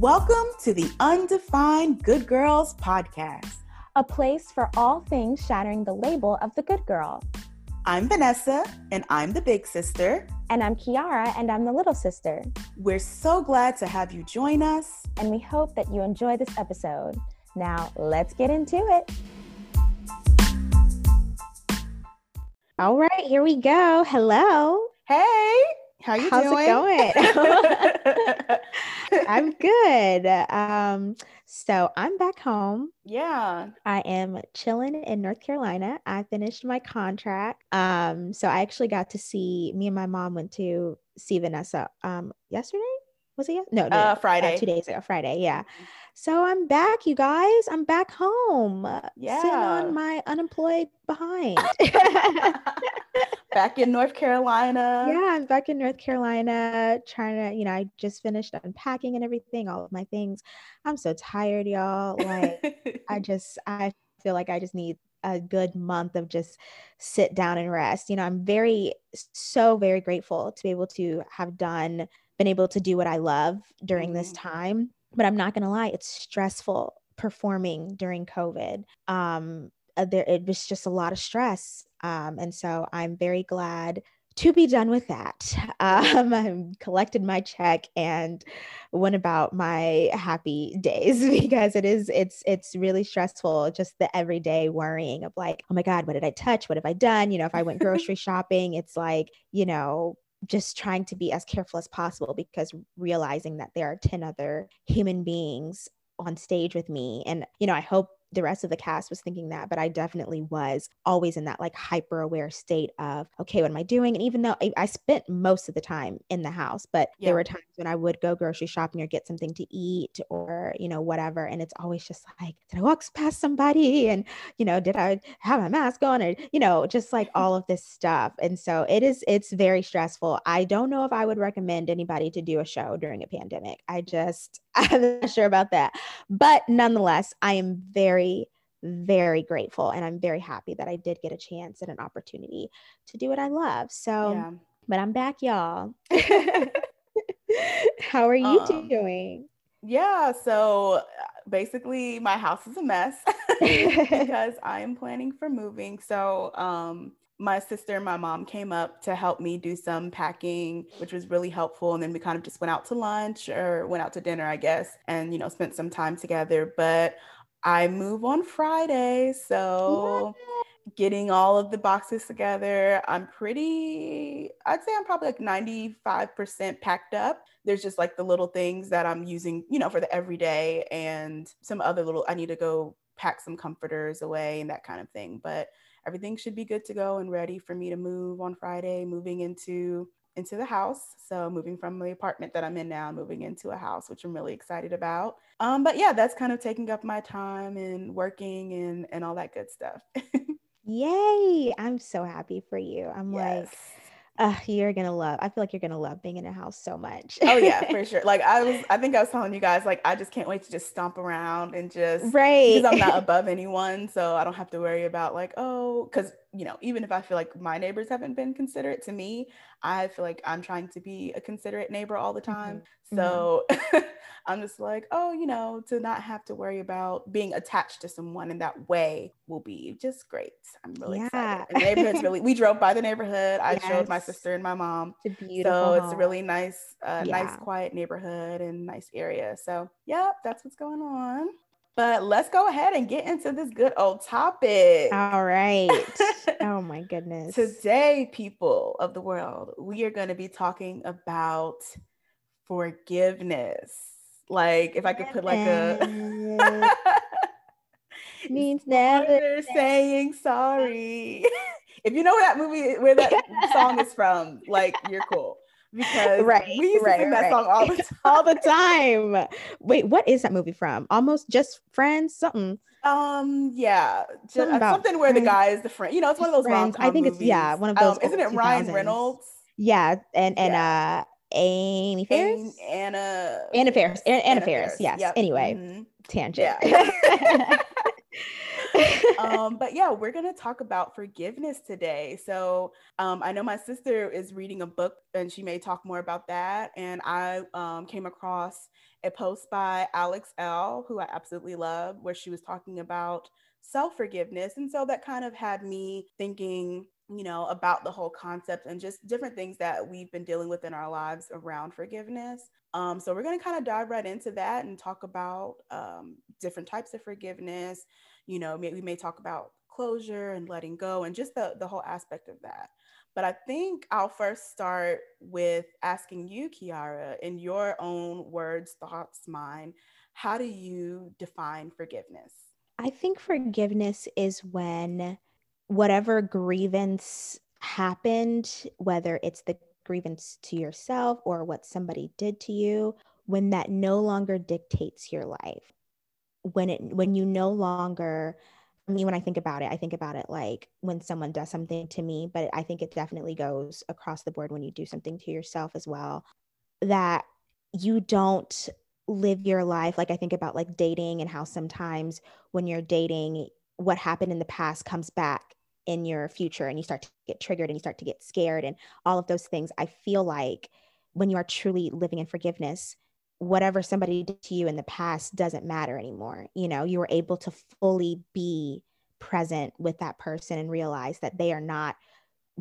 Welcome to the Undefined Good Girls podcast, a place for all things shattering the label of the good girl. I'm Vanessa, and I'm the big sister. And I'm Kiara, and I'm the little sister. We're so glad to have you join us. And we hope that you enjoy this episode. Now, let's get into it. All right, here we go. Hello. Hey, how you How's doing? it going? I'm good. Um, so I'm back home. yeah. I am chilling in North Carolina. I finished my contract. Um, so I actually got to see me and my mom went to see Vanessa um yesterday. Was it? No, no, Uh, no, Friday. two days ago. Friday, yeah. So I'm back, you guys. I'm back home. Yeah. Sitting on my unemployed behind. Back in North Carolina. yeah, I'm back in North Carolina trying to, you know, I just finished unpacking and everything, all of my things. I'm so tired, y'all. Like I just I feel like I just need a good month of just sit down and rest. You know, I'm very so very grateful to be able to have done been able to do what I love during this Mhm. time, but I'm not going to lie, it's stressful performing during COVID. Um uh, there it was just a lot of stress. Um and so I'm very glad to be done with that. Um, I collected my check and went about my happy days because it is it's it's really stressful just the everyday worrying of like oh my god what did i touch what have i done you know if i went grocery shopping it's like you know just trying to be as careful as possible because realizing that there are 10 other human beings on stage with me. And you know i hope the rest of the cast was thinking that but i definitely was always in that like hyper aware state of okay what am i doing? And even though I, I spent most of the time in the house but Yeah. there were times when i would go grocery shopping or get something to eat or you know whatever and it's always just like did i walk past somebody? And you know did i have my mask on? or you know just like all of this stuff. And so it is it's very stressful. I don't know if i would recommend anybody to do a show during a pandemic. I just i'm not sure about that. But nonetheless i am very very very grateful and i'm very happy that i did get a chance and an opportunity to do what i love so Yeah. but i'm back y'all how are you Um, doing Yeah, so uh, basically my house is a mess because I am planning for moving. So um my sister and my mom came up to help me do some packing, which was really helpful. And then we kind of just went out to lunch or went out to dinner, I guess, and you know, spent some time together. But I move on Friday, so getting all of the boxes together. I'm pretty, I'd say I'm probably like 95% packed up. There's just like the little things that I'm using, you know, for the everyday and some other little, I need to go pack some comforters away and that kind of thing. But everything should be good to go and ready for me to move on Friday, moving into into the house. So moving from the apartment that I'm in now, moving into a house, which I'm really excited about. Um, but yeah, that's kind of taking up my time and working and and all that good stuff. Yay! I'm so happy for you. I'm like, uh, you're gonna love. I feel like you're gonna love being in a house so much. oh yeah, for sure. Like I was, I think I was telling you guys, like I just can't wait to just stomp around and just right. because I'm not above anyone, so I don't have to worry about like, oh, because you know, even if I feel like my neighbors haven't been considerate to me, I feel like I'm trying to be a considerate neighbor all the time. mhm. So I'm just like, oh, you know, to not have to worry about being attached to someone in that way will be just great. I'm really Yeah. excited. And the neighborhood's really. We drove by the neighborhood. I showed my sister and my mom. It's a beautiful. So it's a really nice, uh, nice, quiet neighborhood and nice area. So, yep, that's what's going on. But let's go ahead and get into this good old topic. All right. oh my goodness. Today, people of the world, we are going to be talking about forgiveness. Like, if I could put like a means never. saying sorry. if you know where that movie, where that song is from, like you're cool because Right, we used to right, sing that right. song all the time. all the time. Wait, what is that movie from? Almost just friends, something. Um, yeah, just, Something about something where the friends. guy is the friend. You know, it's one of those rom I think it's- yeah, one of those Um, isn't it Ryan Reynolds? Yeah, and and uh Amy Ferris. Anna. Anna Faris. Anna, Anna Faris. Faris, Yes. yep, Anyway, mhm. tangent. Yeah. um, but yeah, we're going to talk about forgiveness today. So um, I know my sister is reading a book and she may talk more about that. And I um, came across a post by Alex Elle, who I absolutely love, where she was talking about self forgiveness. And so that kind of had me thinking, you know, about the whole concept and just different things that we've been dealing with in our lives around forgiveness. Um, so we're going to kind of dive right into that and talk about um, different types of forgiveness. You know, we may talk about closure and letting go and just the, the whole aspect of that. But I think I'll first start with asking you, Kiara, in your own words, thoughts, mind, how do you define forgiveness? I think forgiveness is when whatever grievance happened, whether it's the grievance to yourself or what somebody did to you, when that no longer dictates your life. When it when you no longer I mean, when I think about it, I think about it like when someone does something to me, but I think it definitely goes across the board when you do something to yourself as well. That you don't live your life like I think about like dating and how sometimes when you're dating, what happened in the past comes back in your future and you start to get triggered and you start to get scared and all of those things. I feel like when you are truly living in forgiveness, whatever somebody did to you in the past doesn't matter anymore. You know, you were able to fully be present with that person and realize that they are not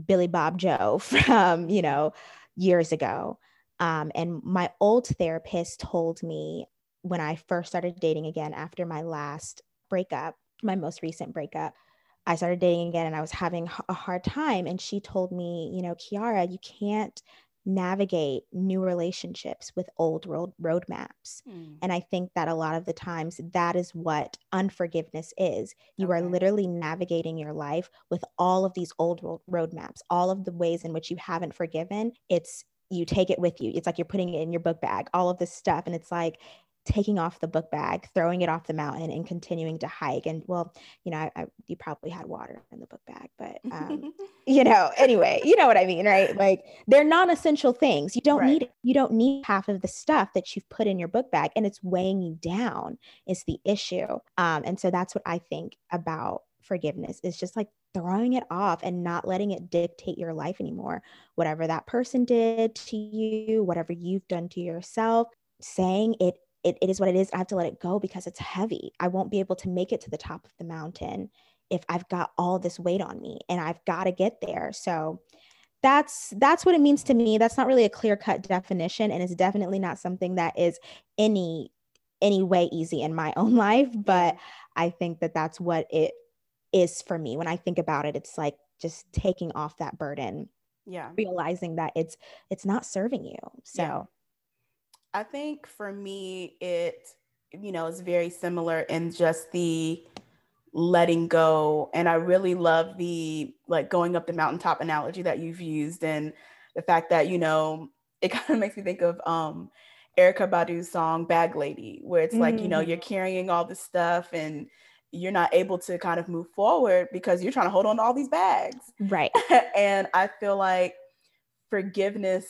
Billy Bob Joe from, you know, years ago. Um, and my old therapist told me when I first started dating again after my last breakup, my most recent breakup, I started dating again and I was having a hard time. And she told me, you know, Kiara, you can't navigate new relationships with old road roadmaps. Hmm. And I think that a lot of the times that is what unforgiveness is. You okay. are literally navigating your life with all of these old road roadmaps, all of the ways in which you haven't forgiven. It's you take it with you. It's like you're putting it in your book bag, all of this stuff. And it's like, taking off the book bag, throwing it off the mountain, and continuing to hike. And well, you know, I, I, you probably had water in the book bag, but um, you know, anyway, you know what I mean, right? Like they're non-essential things. You don't right. need you don't need half of the stuff that you've put in your book bag, and it's weighing you down. Is the issue, um, and so that's what I think about forgiveness is just like throwing it off and not letting it dictate your life anymore. Whatever that person did to you, whatever you've done to yourself, saying it it, it is what it is. I have to let it go because it's heavy. I won't be able to make it to the top of the mountain if I've got all this weight on me and I've got to get there. So that's that's what it means to me. That's not really a clear-cut definition and it's definitely not something that is any any way easy in my own life, but I think that that's what it is for me. When I think about it, it's like just taking off that burden. Yeah. Realizing that it's it's not serving you. So yeah I think for me, it, you know, is very similar in just the letting go. And I really love the like going up the mountaintop analogy that you've used and the fact that, you know, it kind of makes me think of um Erykah Badu's song Bag Lady, where it's mm-hmm. like, you know, you're mm-hmm. carrying all this stuff and you're not able to kind of move forward because you're trying to hold on to all these bags. Right. and I feel like forgiveness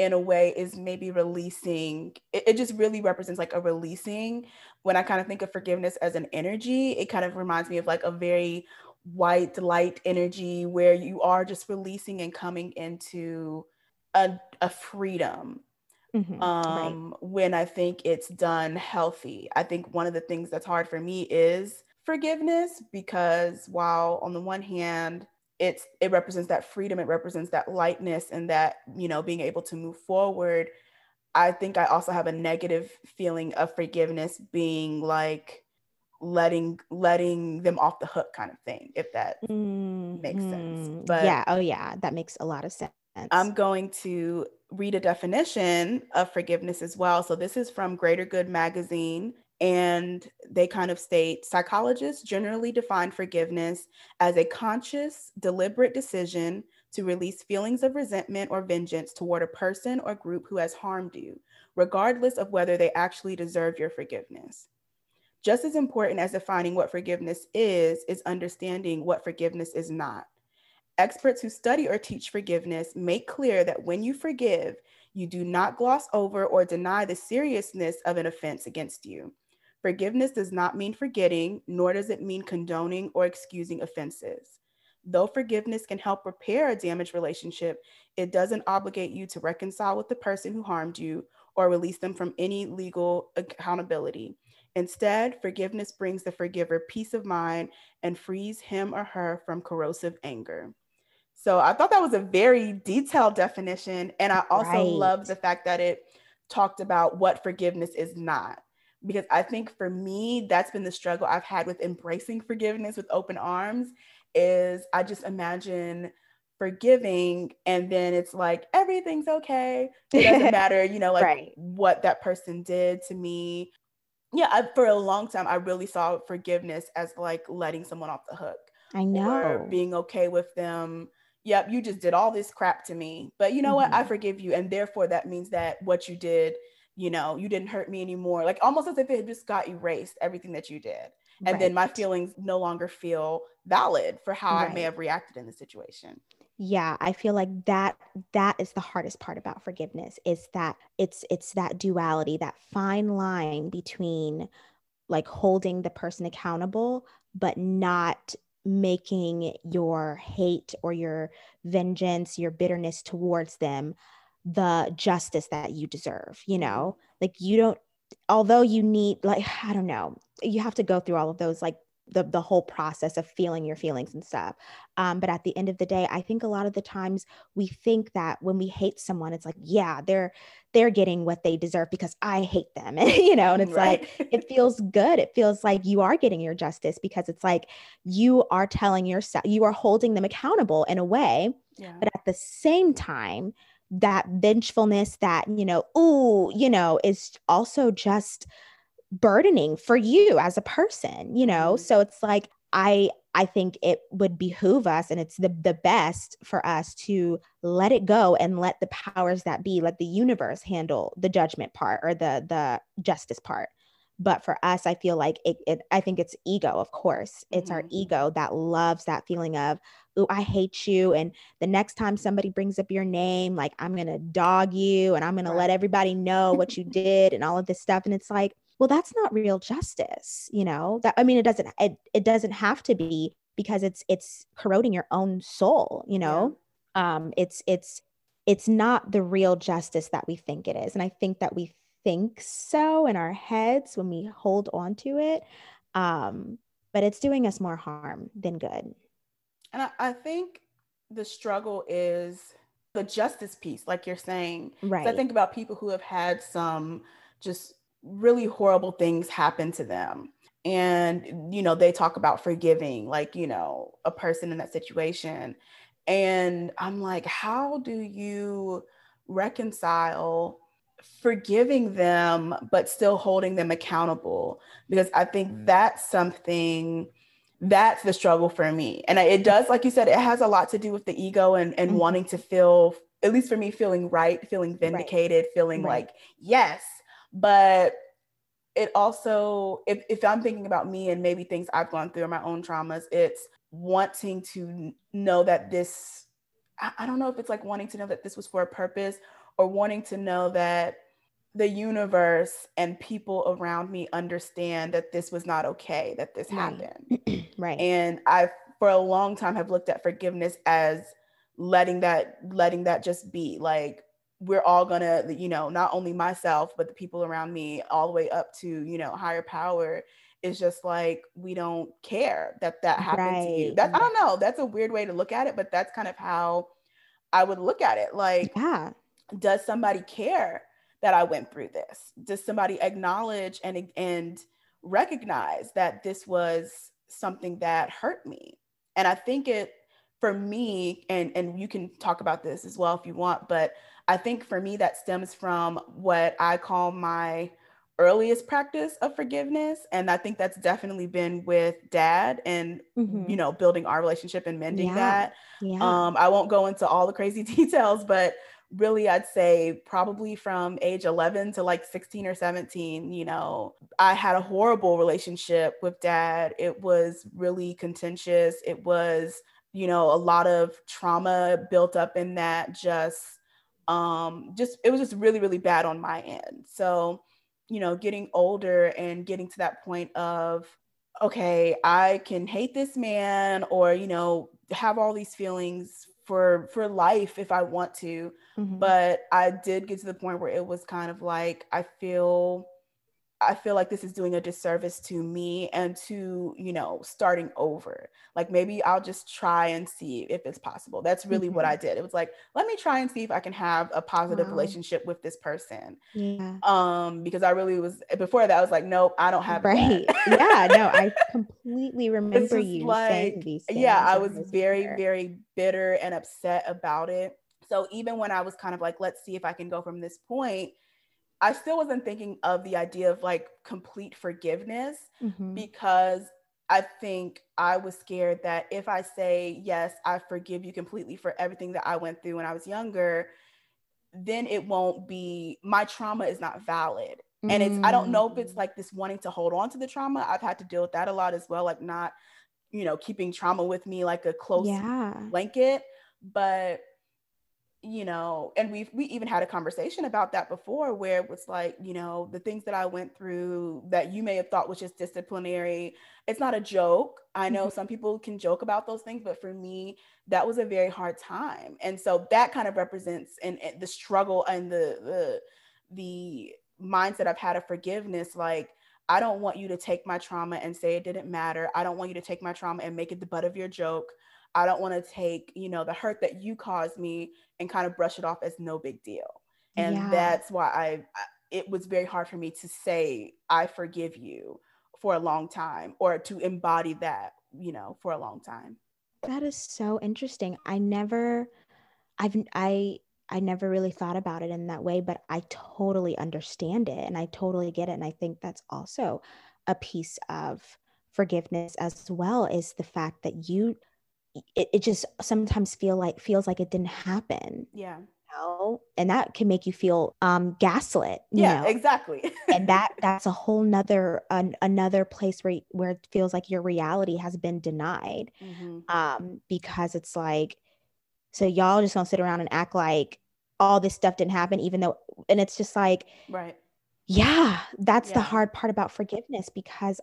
in a way is maybe releasing it, it, just really represents like a releasing. When i kind of think of forgiveness as an energy it kind of reminds me of like a very white light energy where you are just releasing and coming into a, a freedom. Mm-hmm, um, right. when i think it's done healthy i think one of the things that's hard for me is forgiveness because while on the one hand it's it represents that freedom it represents that lightness and that you know being able to move forward i think i also have a negative feeling of forgiveness being like letting letting them off the hook kind of thing if that mm, makes sense. Mm-hmm. but yeah oh yeah that makes a lot of sense. I'm going to read a definition of forgiveness as well. So this is from greater good magazine and they kind of state psychologists generally define forgiveness as a conscious, deliberate decision to release feelings of resentment or vengeance toward a person or group who has harmed you, regardless of whether they actually deserve your forgiveness. Just as important as defining what forgiveness is, is understanding what forgiveness is not. Experts who study or teach forgiveness make clear that when you forgive, you do not gloss over or deny the seriousness of an offense against you. Forgiveness does not mean forgetting, nor does it mean condoning or excusing offenses. Though forgiveness can help repair a damaged relationship, it doesn't obligate you to reconcile with the person who harmed you or release them from any legal accountability. Instead, forgiveness brings the forgiver peace of mind and frees him or her from corrosive anger. So I thought that was a very detailed definition. And I also right. love the fact that it talked about what forgiveness is not. Because I think for me, that's been the struggle I've had with embracing forgiveness with open arms is I just imagine forgiving and then it's like everything's okay. It doesn't matter, you know, like right. what that person did to me. Yeah, I, for a long time I really saw forgiveness as like letting someone off the hook. I know. being okay with them yep, you just did all this crap to me, but you know mm-hmm. what? I mm-hmm. forgive you. And therefore, that means that what you did, you know, you didn't hurt me anymore. Like almost as if it just got erased, everything that you did. And right. then my feelings no longer feel valid for how right. I may have reacted in the situation. Yeah, I feel like that that is the hardest part about forgiveness is that it's it's that duality, that fine line between like holding the person accountable but not making your hate or your vengeance, your bitterness towards them the justice that you deserve, you know? Like you don't although you need like I don't know, you have to go through all of those like the the whole process of feeling your feelings and stuff. Um, but at the end of the day, I think a lot of the times we think that when we hate someone, it's like, yeah, they're they're getting what they deserve because I hate them, you know. And it's right. like it feels good. It feels like you are getting your justice because it's like you are telling yourself you are holding them accountable in a way. Yeah. But at the same time, that vengefulness, that you know, ooh, you know, is also just burdening for you as a person, you know? Mm-hmm. So it's like, I, I think it would behoove us and it's the, the best for us to let it go and let the powers that be, let the universe handle the judgment part or the the justice part. But for us, I feel like it, it I think it's ego, of course. It's mm-hmm. our ego that loves that feeling of, oh, I hate you. And the next time somebody brings up your name, like I'm gonna dog you and I'm gonna right. let everybody know what you did and all of this stuff. And it's like, well that's not real justice you know that i mean it doesn't it, it doesn't have to be because it's it's corroding your own soul you know yeah. um it's it's it's not the real justice that we think it is and i think that we think so in our heads when we hold on to it um but it's doing us more harm than good. And I, I think the struggle is the justice piece like you're saying. Right i think about people who have had some just really horrible things happen to them. And you know they talk about forgiving like you know a person in that situation. And i'm like how do you reconcile forgiving them but still holding them accountable because i think mm. that's something that's the struggle for me and it does like you said it has a lot to do with the ego and, and mm-hmm. wanting to feel at least for me feeling right feeling vindicated right. feeling right. like yes but it also, if, if I'm thinking about me and maybe things I've gone through or my own traumas, it's wanting to know that this, I, I don't know if it's like wanting to know that this was for a purpose or wanting to know that the universe and people around me understand that this was not okay, that this right. happened. right. And I, for a long time, have looked at forgiveness as letting that letting that just be like we're all gonna you know not only myself but the people around me all the way up to you know higher power is just like we don't care that that happened right. to you that i don't know that's a weird way to look at it but that's kind of how i would look at it like yeah does somebody care that i went through this does somebody acknowledge and and recognize that this was something that hurt me and i think it for me and and you can talk about this as well if you want but I think for me, that stems from what I call my earliest practice of forgiveness. And I think that's definitely been with dad and, mm-hmm. you know, building our relationship and mending yeah. that. Yeah. Um, I won't go into all the crazy details, but really I'd say probably from age 11 to like 16 or 17, you know, I had a horrible relationship with dad. It was really contentious. It was, you know, a lot of trauma built up in that just um, just it was just really really bad on my end so you know, getting older and getting to that point of, okay, I can hate this man or, you know, have all these feelings for for life if I want to. Mm-hmm. But I did get to the point where it was kind of like I feel I feel like this is doing a disservice to me and to, you know, starting over. Like maybe I'll just try and see if it's possible. That's really mm-hmm. what I did. It was like, let me try and see if I can have a positive wow. relationship with this person. Yeah. Um, because I really was before that, I was like, nope, I don't have right. yeah, no, I completely remember you like, saying these things. Yeah, I was very, very bitter and upset about it. So even when I was kind of like, let's see if I can go from this point I still wasn't thinking of the idea of like complete forgiveness mm-hmm. because I think I was scared that if I say, yes, I forgive you completely for everything that I went through when I was younger, then it won't be, my trauma is not valid. Mm-hmm. And it's, I don't know if it's mm. like this wanting to hold on to the trauma. I've had to deal with that a lot as well, like not, you know, keeping trauma with me like a close yeah. blanket. But you know and we've we even had a conversation about that before where it was like you know the things that i went through that you may have thought was just disciplinary it's not a joke i know mm-hmm. some people can joke about those things but for me that was a very hard time and so that kind of represents and, and the struggle and the the the mindset i've had of forgiveness like I don't want you to take my trauma and say it didn't matter. I don't want you to take my trauma and make it the butt of your joke. I don't want to take, you know, the hurt that you caused me and kind of brush it off as no big deal. And yeah. that's why I, it was very hard for me to say, I forgive you for a long time or to embody that, you know, for a long time. That is so interesting. I never, I've, I, I never really thought about it in that way, but I totally understand it and I totally get it. And I think that's also a piece of forgiveness as well is the fact that you it, it just sometimes feel like feels like it didn't happen. Yeah. You know? And that can make you feel um gaslit. yeah, know? exactly. and that that's a whole nother an, another place where where it feels like your reality has been denied. Mm-hmm. Um, because it's like, so y'all just gonna sit around and act like all this stuff didn't happen, even though and it's just like right. Yeah, that's yeah. the hard part about forgiveness because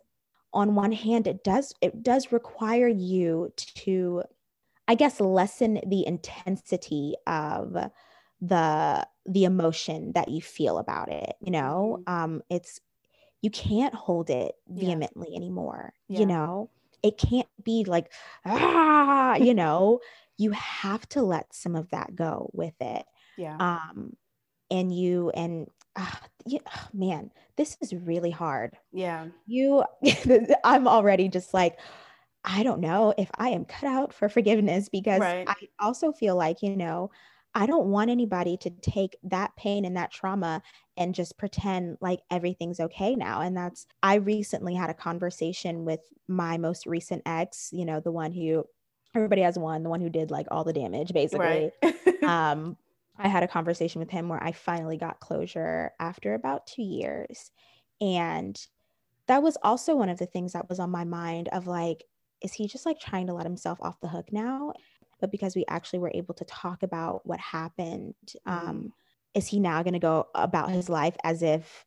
on one hand it does it does require you to i guess lessen the intensity of the the emotion that you feel about it you know mm-hmm. um it's you can't hold it vehemently yeah. anymore yeah. you know it can't be like ah you know you have to let some of that go with it yeah um and you and uh, yeah, man, this is really hard. Yeah. You, I'm already just like, I don't know if I am cut out for forgiveness because right. I also feel like, you know, I don't want anybody to take that pain and that trauma and just pretend like everything's okay now. And that's, I recently had a conversation with my most recent ex, you know, the one who, everybody has one, the one who did like all the damage basically. Right. um, I had a conversation with him where I finally got closure after about two years. And that was also one of the things that was on my mind of like, is he just like trying to let himself off the hook now? But because we actually were able to talk about what happened, um, is he now going to go about his life as if,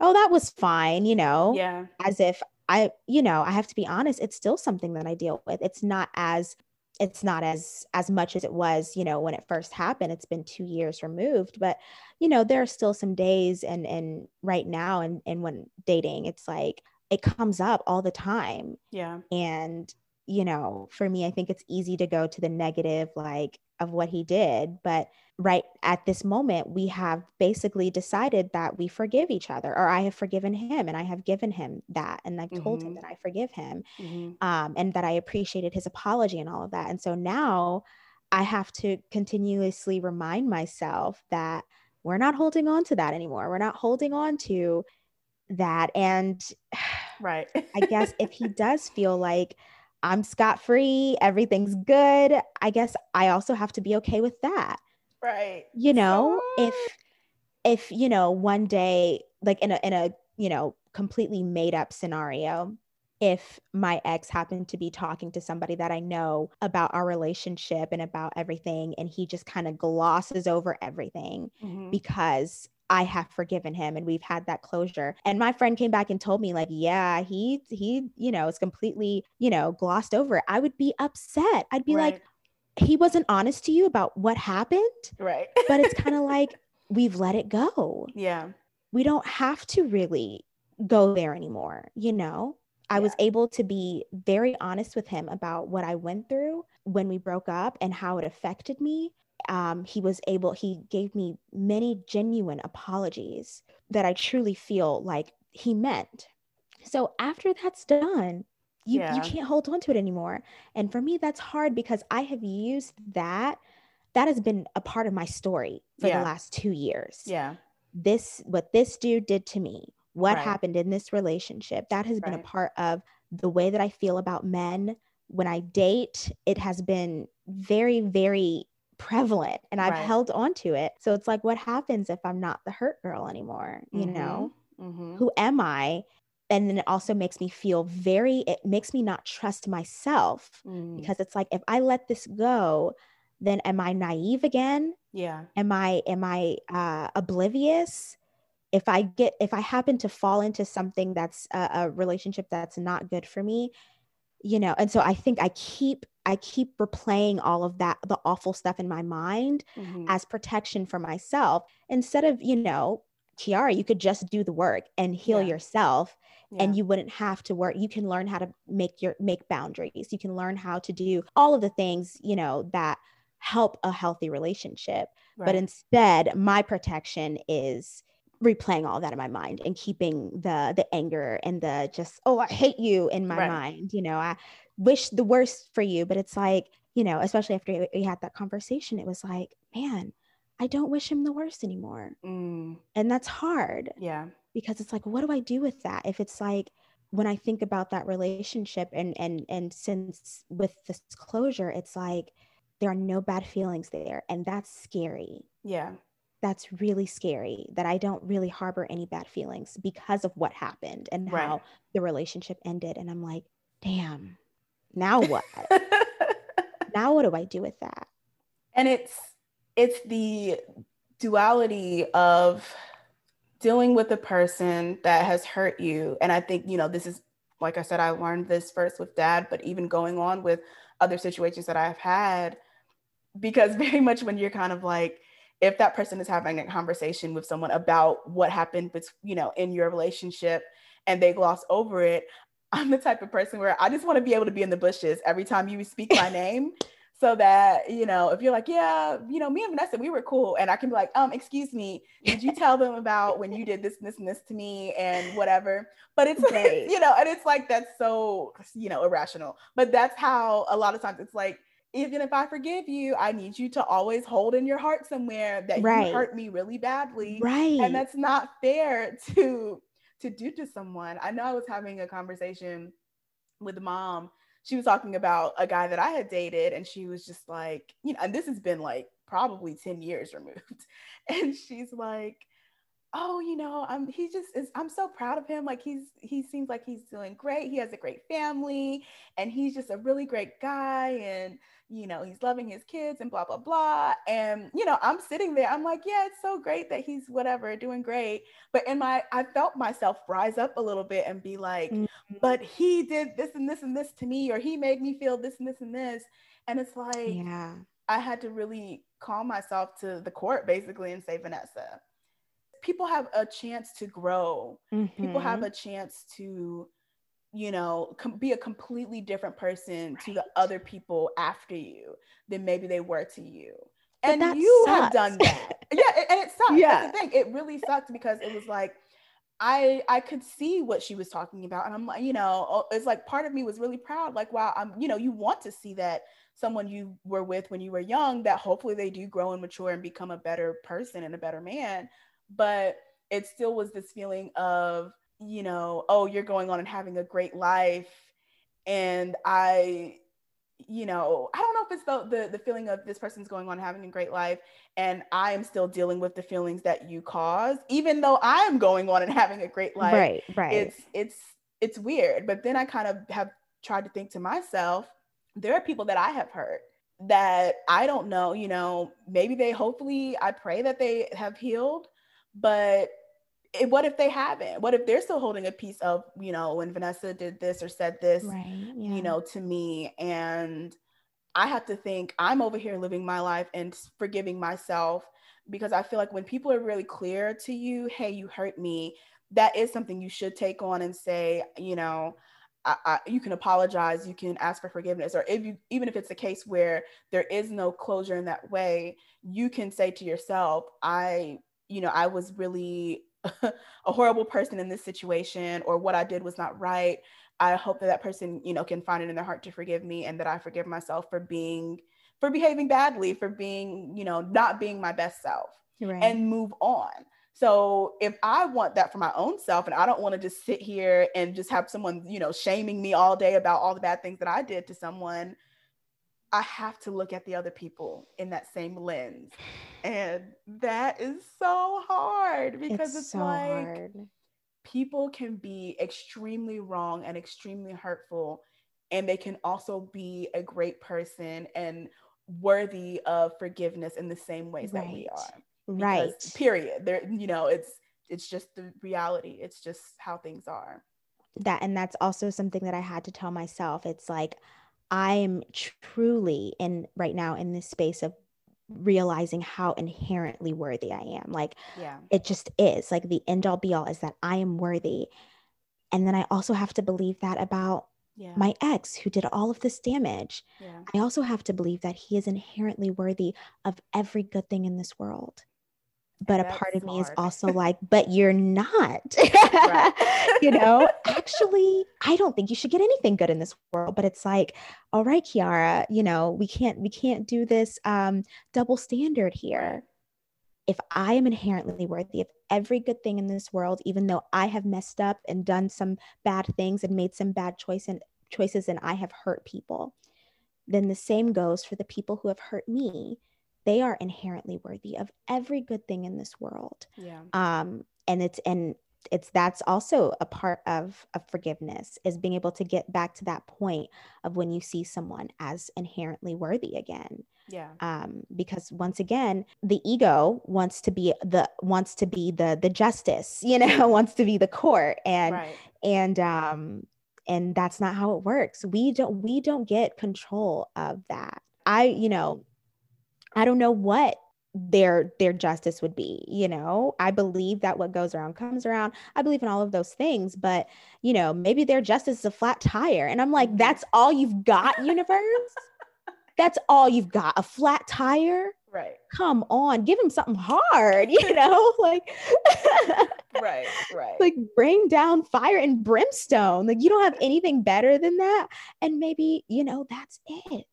oh, that was fine, you know? Yeah. As if I, you know, I have to be honest, it's still something that I deal with. It's not as it's not as as much as it was you know when it first happened it's been two years removed but you know there are still some days and and right now and and when dating it's like it comes up all the time. Yeah. And you know for me i think it's easy to go to the negative like of what he did but right at this moment we have basically decided that we forgive each other or i have forgiven him and i have given him that and i've told mm-hmm. him that i forgive him mm-hmm. um, and that i appreciated his apology and all of that and so now i have to continuously remind myself that we're not holding on to that anymore we're not holding on to that and right i guess if he does feel like i'm scot-free everything's good. I guess i also have to be okay with that. Right. You know if if you know one day like in a in a you know completely made up scenario if my ex happened to be talking to somebody that I know about our relationship and about everything, and he just kind of glosses over everything mm-hmm. because I have forgiven him and we've had that closure. And my friend came back and told me, like, yeah, he, he, you know, is completely, you know, glossed over it. I would be upset. I'd be right. like, he wasn't honest to you about what happened. Right. but it's kind of like, we've let it go. Yeah. We don't have to really go there anymore, you know? I yeah. was able to be very honest with him about what I went through when we broke up and how it affected me um, he was able, he gave me many genuine apologies that I truly feel like he meant. So after that's done, you, yeah. you can't hold on to it anymore. And for me, that's hard because I have used that. That has been a part of my story for yeah. the last two years. Yeah. This, what this dude did to me, what right. happened in this relationship, that has been a part of the way that I feel about men. When I date, it has been very, very prevalent and I've right. held on to it. So it's like, what happens if I'm not the hurt girl anymore? You mm-hmm. know, mm-hmm. who am I? And then it also makes me feel very, it makes me not trust myself mm. because it's like, if I let this go, then am I naive again? Yeah. Am I, am I uh, oblivious? If I get, if I happen to fall into something that's a, a relationship that's not good for me, you know, and so I think I keep I keep replaying all of that, the awful stuff in my mind mm-hmm. as protection for myself. Instead of, you know, Kiara, you could just do the work and heal yeah. yourself yeah. and you wouldn't have to work. You can learn how to make your make boundaries. You can learn how to do all of the things, you know, that help a healthy relationship. Right. But instead, my protection is replaying all that in my mind and keeping the the anger and the just oh i hate you in my right. mind you know i wish the worst for you but it's like you know especially after we had that conversation it was like man i don't wish him the worst anymore. Mm. and that's hard yeah. because it's like what do i do with that? If it's like when i think about that relationship and and and since with this closure it's like there are no bad feelings there and that's scary. Yeah that's really scary that I don't really harbor any bad feelings because of what happened and right. how the relationship ended. And I'm like, damn, now what? now what do I do with that? And it's it's the duality of dealing with a person that has hurt you. And I think, you know, this is like I said, I learned this first with dad, but even going on with other situations that I've had, because very much when you're kind of like, if that person is having a conversation with someone about what happened, but you know, in your relationship, and they gloss over it, I'm the type of person where I just want to be able to be in the bushes every time you speak my name. So that, you know, if you're like, yeah, you know, me and Vanessa, we were cool. And I can be like, um, excuse me, did you tell them about when you did this, and this, and this to me and whatever? But it's, right. you know, and it's like, that's so, you know, irrational. But that's how a lot of times it's like, even if I forgive you, I need you to always hold in your heart somewhere that right. you hurt me really badly. Right. And that's not fair to to do to someone. I know I was having a conversation with mom. She was talking about a guy that I had dated, and she was just like, you know, and this has been like probably 10 years removed. And she's like, oh, you know, I'm he just is I'm so proud of him. Like he's he seems like he's doing great. He has a great family and he's just a really great guy and you know, he's loving his kids and blah blah blah. And you know, I'm sitting there, I'm like, yeah, it's so great that he's whatever, doing great. But in my I felt myself rise up a little bit and be like, mm-hmm. but he did this and this and this to me or he made me feel this and this and this. And it's like, yeah. I had to really call myself to the court basically and say, Vanessa, people have a chance to grow. Mm-hmm. People have mm-hmm. a chance to, you know, com- be a completely different person right. to the other people after you than maybe they were to you. And you sucks. have done that. yeah, and it sucks. Yeah. That's the thing. It really sucked because it was like I I could see what she was talking about, and I'm like, you know, oh, it's like part of me was really proud. Like, wow, I'm, you know, you want to see that someone you were with when you were young, that hopefully they do grow and mature and become a better person and a better man but it still was this feeling of you know oh you're going on and having a great life. And i you know i don't know if it's the, the the feeling of this person's going on having a great life and i am still dealing with the feelings that you caused even though i am going on and having a great life. Right right. It's it's it's weird. But then i kind of have tried to think to myself there are people that i have hurt that i don't know you know maybe they hopefully i pray that they have healed but what if they haven't? What if they're still holding a piece of, you know, when Vanessa did this or said this, right, yeah. you know, to me and I have to think I'm over here living my life and forgiving myself because I feel like when people are really clear to you, hey, you hurt me, that is something you should take on and say, you know, I, I, you can apologize, you can ask for forgiveness, or if you even if it's a case where there is no closure in that way, you can say to yourself, I, you know, I was really a horrible person in this situation, or what I did was not right. I hope that that person, you know, can find it in their heart to forgive me and that I forgive myself for being, for behaving badly, for being, you know, not being my best self right. and move on. So if I want that for my own self and I don't want to just sit here and just have someone, you know, shaming me all day about all the bad things that I did to someone, I have to look at the other people in that same lens. And that is so hard because it's, it's so like hard. people can be extremely wrong and extremely hurtful and they can also be a great person and worthy of forgiveness in the same ways right. that we are. Because, right. period there you know it's it's just the reality. It's just how things are. That and that's also something that i had to tell myself. It's like i'm truly in right now in this space of realizing how inherently worthy I am. Like, yeah, it just is like the end all be all is that I am worthy. And then I also have to believe that about yeah. my ex who did all of this damage. Yeah. I also have to believe that he is inherently worthy of every good thing in this world but a part of me is also like but you're not. You know? Actually i don't think you should get anything good in this world but it's like all right kiara you know we can't we can't do this um double standard here. If i am inherently worthy of every good thing in this world even though i have messed up and done some bad things and made some bad choice and choices and i have hurt people then the same goes for the people who have hurt me they are inherently worthy of every good thing in this world. Yeah. Um, and it's and it's that's also a part of of forgiveness is being able to get back to that point of when you see someone as inherently worthy again yeah um because once again the ego wants to be the wants to be the the justice you know wants to be the court and right. and um and that's not how it works we don't we don't get control of that i you know I don't know what their their justice would be you know? I believe that what goes around comes around. I believe in all of those things but you know maybe their justice is a flat tire. And i'm like mm-hmm. that's all you've got universe? That's all you've got a flat tire? Right. Come on give him something hard you know? Like right right. like bring down fire and brimstone. Like you don't have anything better than that. And maybe you know that's it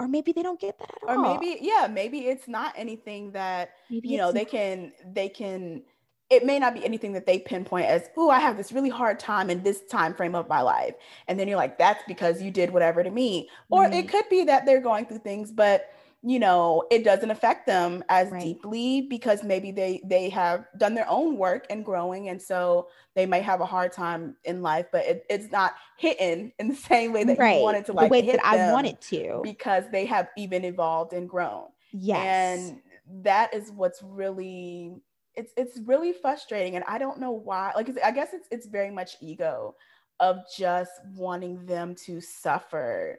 or maybe they don't get that or all. maybe yeah maybe it's not anything that maybe you know they not. can they can it may not be anything that they pinpoint as oh i have this really hard time in this time frame of my life and then you're like that's because you did whatever to me or mm-hmm. it could be that they're going through things but you know it doesn't affect them as right. deeply because maybe they they have done their own work and growing and so they might have a hard time in life but it, it's not hitting in the same way that right. you wanted to like the way that i wanted to because they have even evolved and grown yes and that is what's really it's it's really frustrating and i don't know why like i guess it's it's very much ego of just wanting them to suffer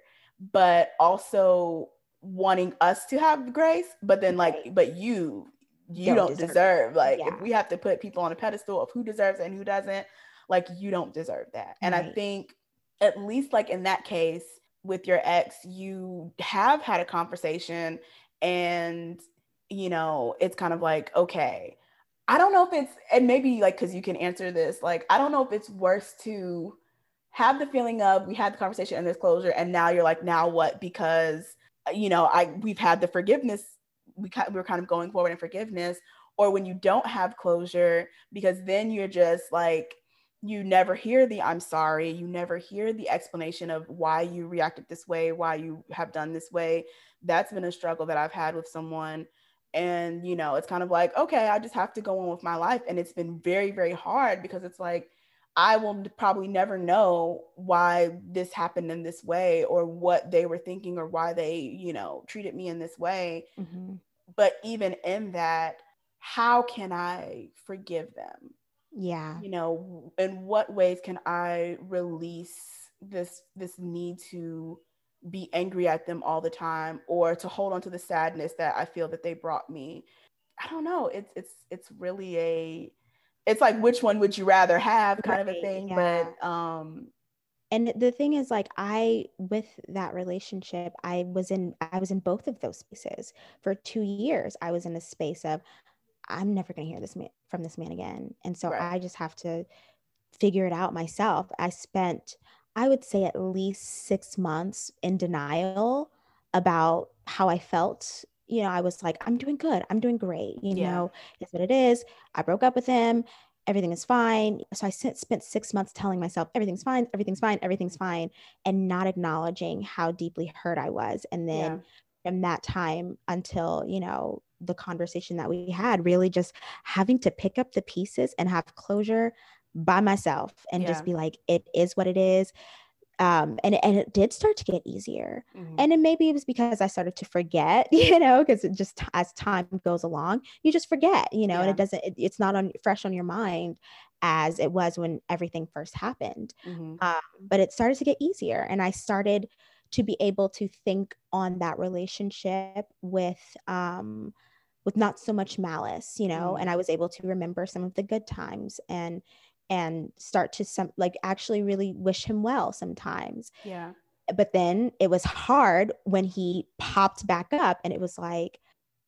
but also wanting us to have grace, but then like, but you you don't, don't deserve, deserve. like yeah. if we have to put people on a pedestal of who deserves and who doesn't, like you don't deserve that. And right. I think at least like in that case with your ex, you have had a conversation and you know, it's kind of like, okay, I don't know if it's and maybe like because you can answer this, like I don't know if it's worse to have the feeling of we had the conversation and there's closure, and now you're like, now what? Because you know, I we've had the forgiveness. We we're kind of going forward in forgiveness, or when you don't have closure, because then you're just like you never hear the I'm sorry, you never hear the explanation of why you reacted this way, why you have done this way. That's been a struggle that I've had with someone. And, you know, it's kind of like, okay, I just have to go on with my life. And it's been very, very hard because it's like, I will probably never know why this happened in this way or what they were thinking or why they, you know, treated me in this way. Mm-hmm. But even in that, how can I forgive them? Yeah. You know, in what ways can I release this this need to be angry at them all the time or to hold on to the sadness that I feel that they brought me. I don't know. It's it's it's really a it's like which one would you rather have kind right, of a thing. Yeah. But um and the thing is like i with that relationship i was in i was in both of those spaces for two years i was in a space of i'm never going to hear this man, from this man again and so right. i just have to figure it out myself i spent I would say at least six months in denial about how I felt. You know, I was like, I'm doing good. I'm doing great. You yeah. know, it's what it is. I broke up with him. Everything is fine. So I spent six months telling myself, everything's fine, everything's fine, everything's fine, and not acknowledging how deeply hurt I was. And then yeah. from that time until, you know, the conversation that we had, really just having to pick up the pieces and have closure by myself and yeah. just be like, it is what it is. Um, and, and it did start to get easier. Mm-hmm. And then maybe it was because I started to forget, you know, because it just as time goes along, you just forget, you know, yeah. and it doesn't, it, it's not on fresh on your mind as it was when everything first happened. Mm-hmm. Um, but it started to get easier. And I started to be able to think on that relationship with, um, with not so much malice, you know, mm-hmm. and I was able to remember some of the good times and and start to some like actually really wish him well sometimes. Yeah. But then it was hard when he popped back up and it was like,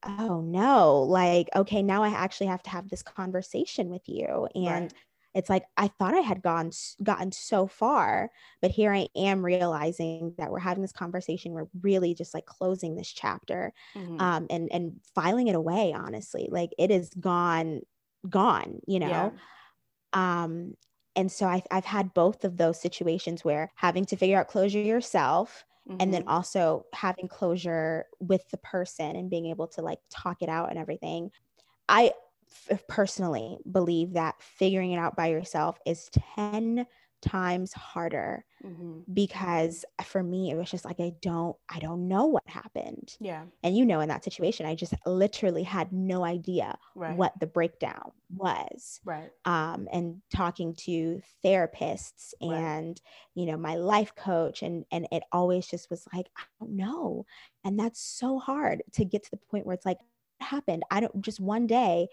oh no, like, okay, now I actually have to have this conversation with you. And right. it's like, I thought I had gone, gotten so far, but here I am realizing that we're having this conversation. We're really just like closing this chapter mm-hmm. um, and, and filing it away, honestly. Like it is gone, gone, you know? Yeah. Um, and so I, I've had both of those situations where having to figure out closure yourself Mm-hmm. and then mm-hmm. also having closure with the person and being able to like talk it out and everything. I f- personally believe that figuring it out by yourself is 10 times harder mm-hmm. because for me it was just like i don't i don't know what happened yeah and you know in that situation i just literally had no idea right. what the breakdown was right um and talking to therapists and right. you know my life coach and and it always just was like i don't know and that's so hard to get to the point where it's like what happened i don't just one day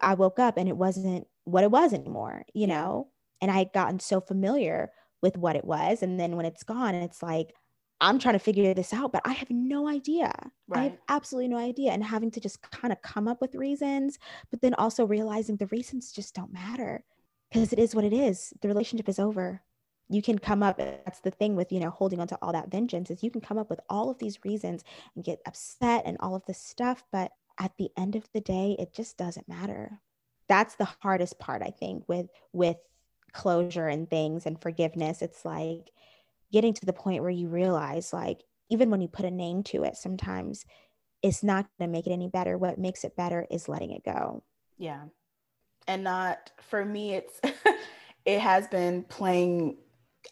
I woke up and it wasn't what it was anymore, you yeah. know? And I had gotten so familiar with what it was. And then when it's gone, it's like, I'm trying to figure this out, but I have no idea. Right. I have absolutely no idea. And having to just kind of come up with reasons, but then also realizing the reasons just don't matter because it is what it is. The relationship is over. You can come up, that's the thing with, you know, holding on to all that vengeance is you can come up with all of these reasons and get upset and all of this stuff. But at the end of the day, it just doesn't matter. That's the hardest part, I think, with, with closure and things and forgiveness it's like getting to the point where you realize like even when you put a name to it sometimes it's not going to make it any better. What makes it better is letting it go. Yeah. And not for me it's it has been playing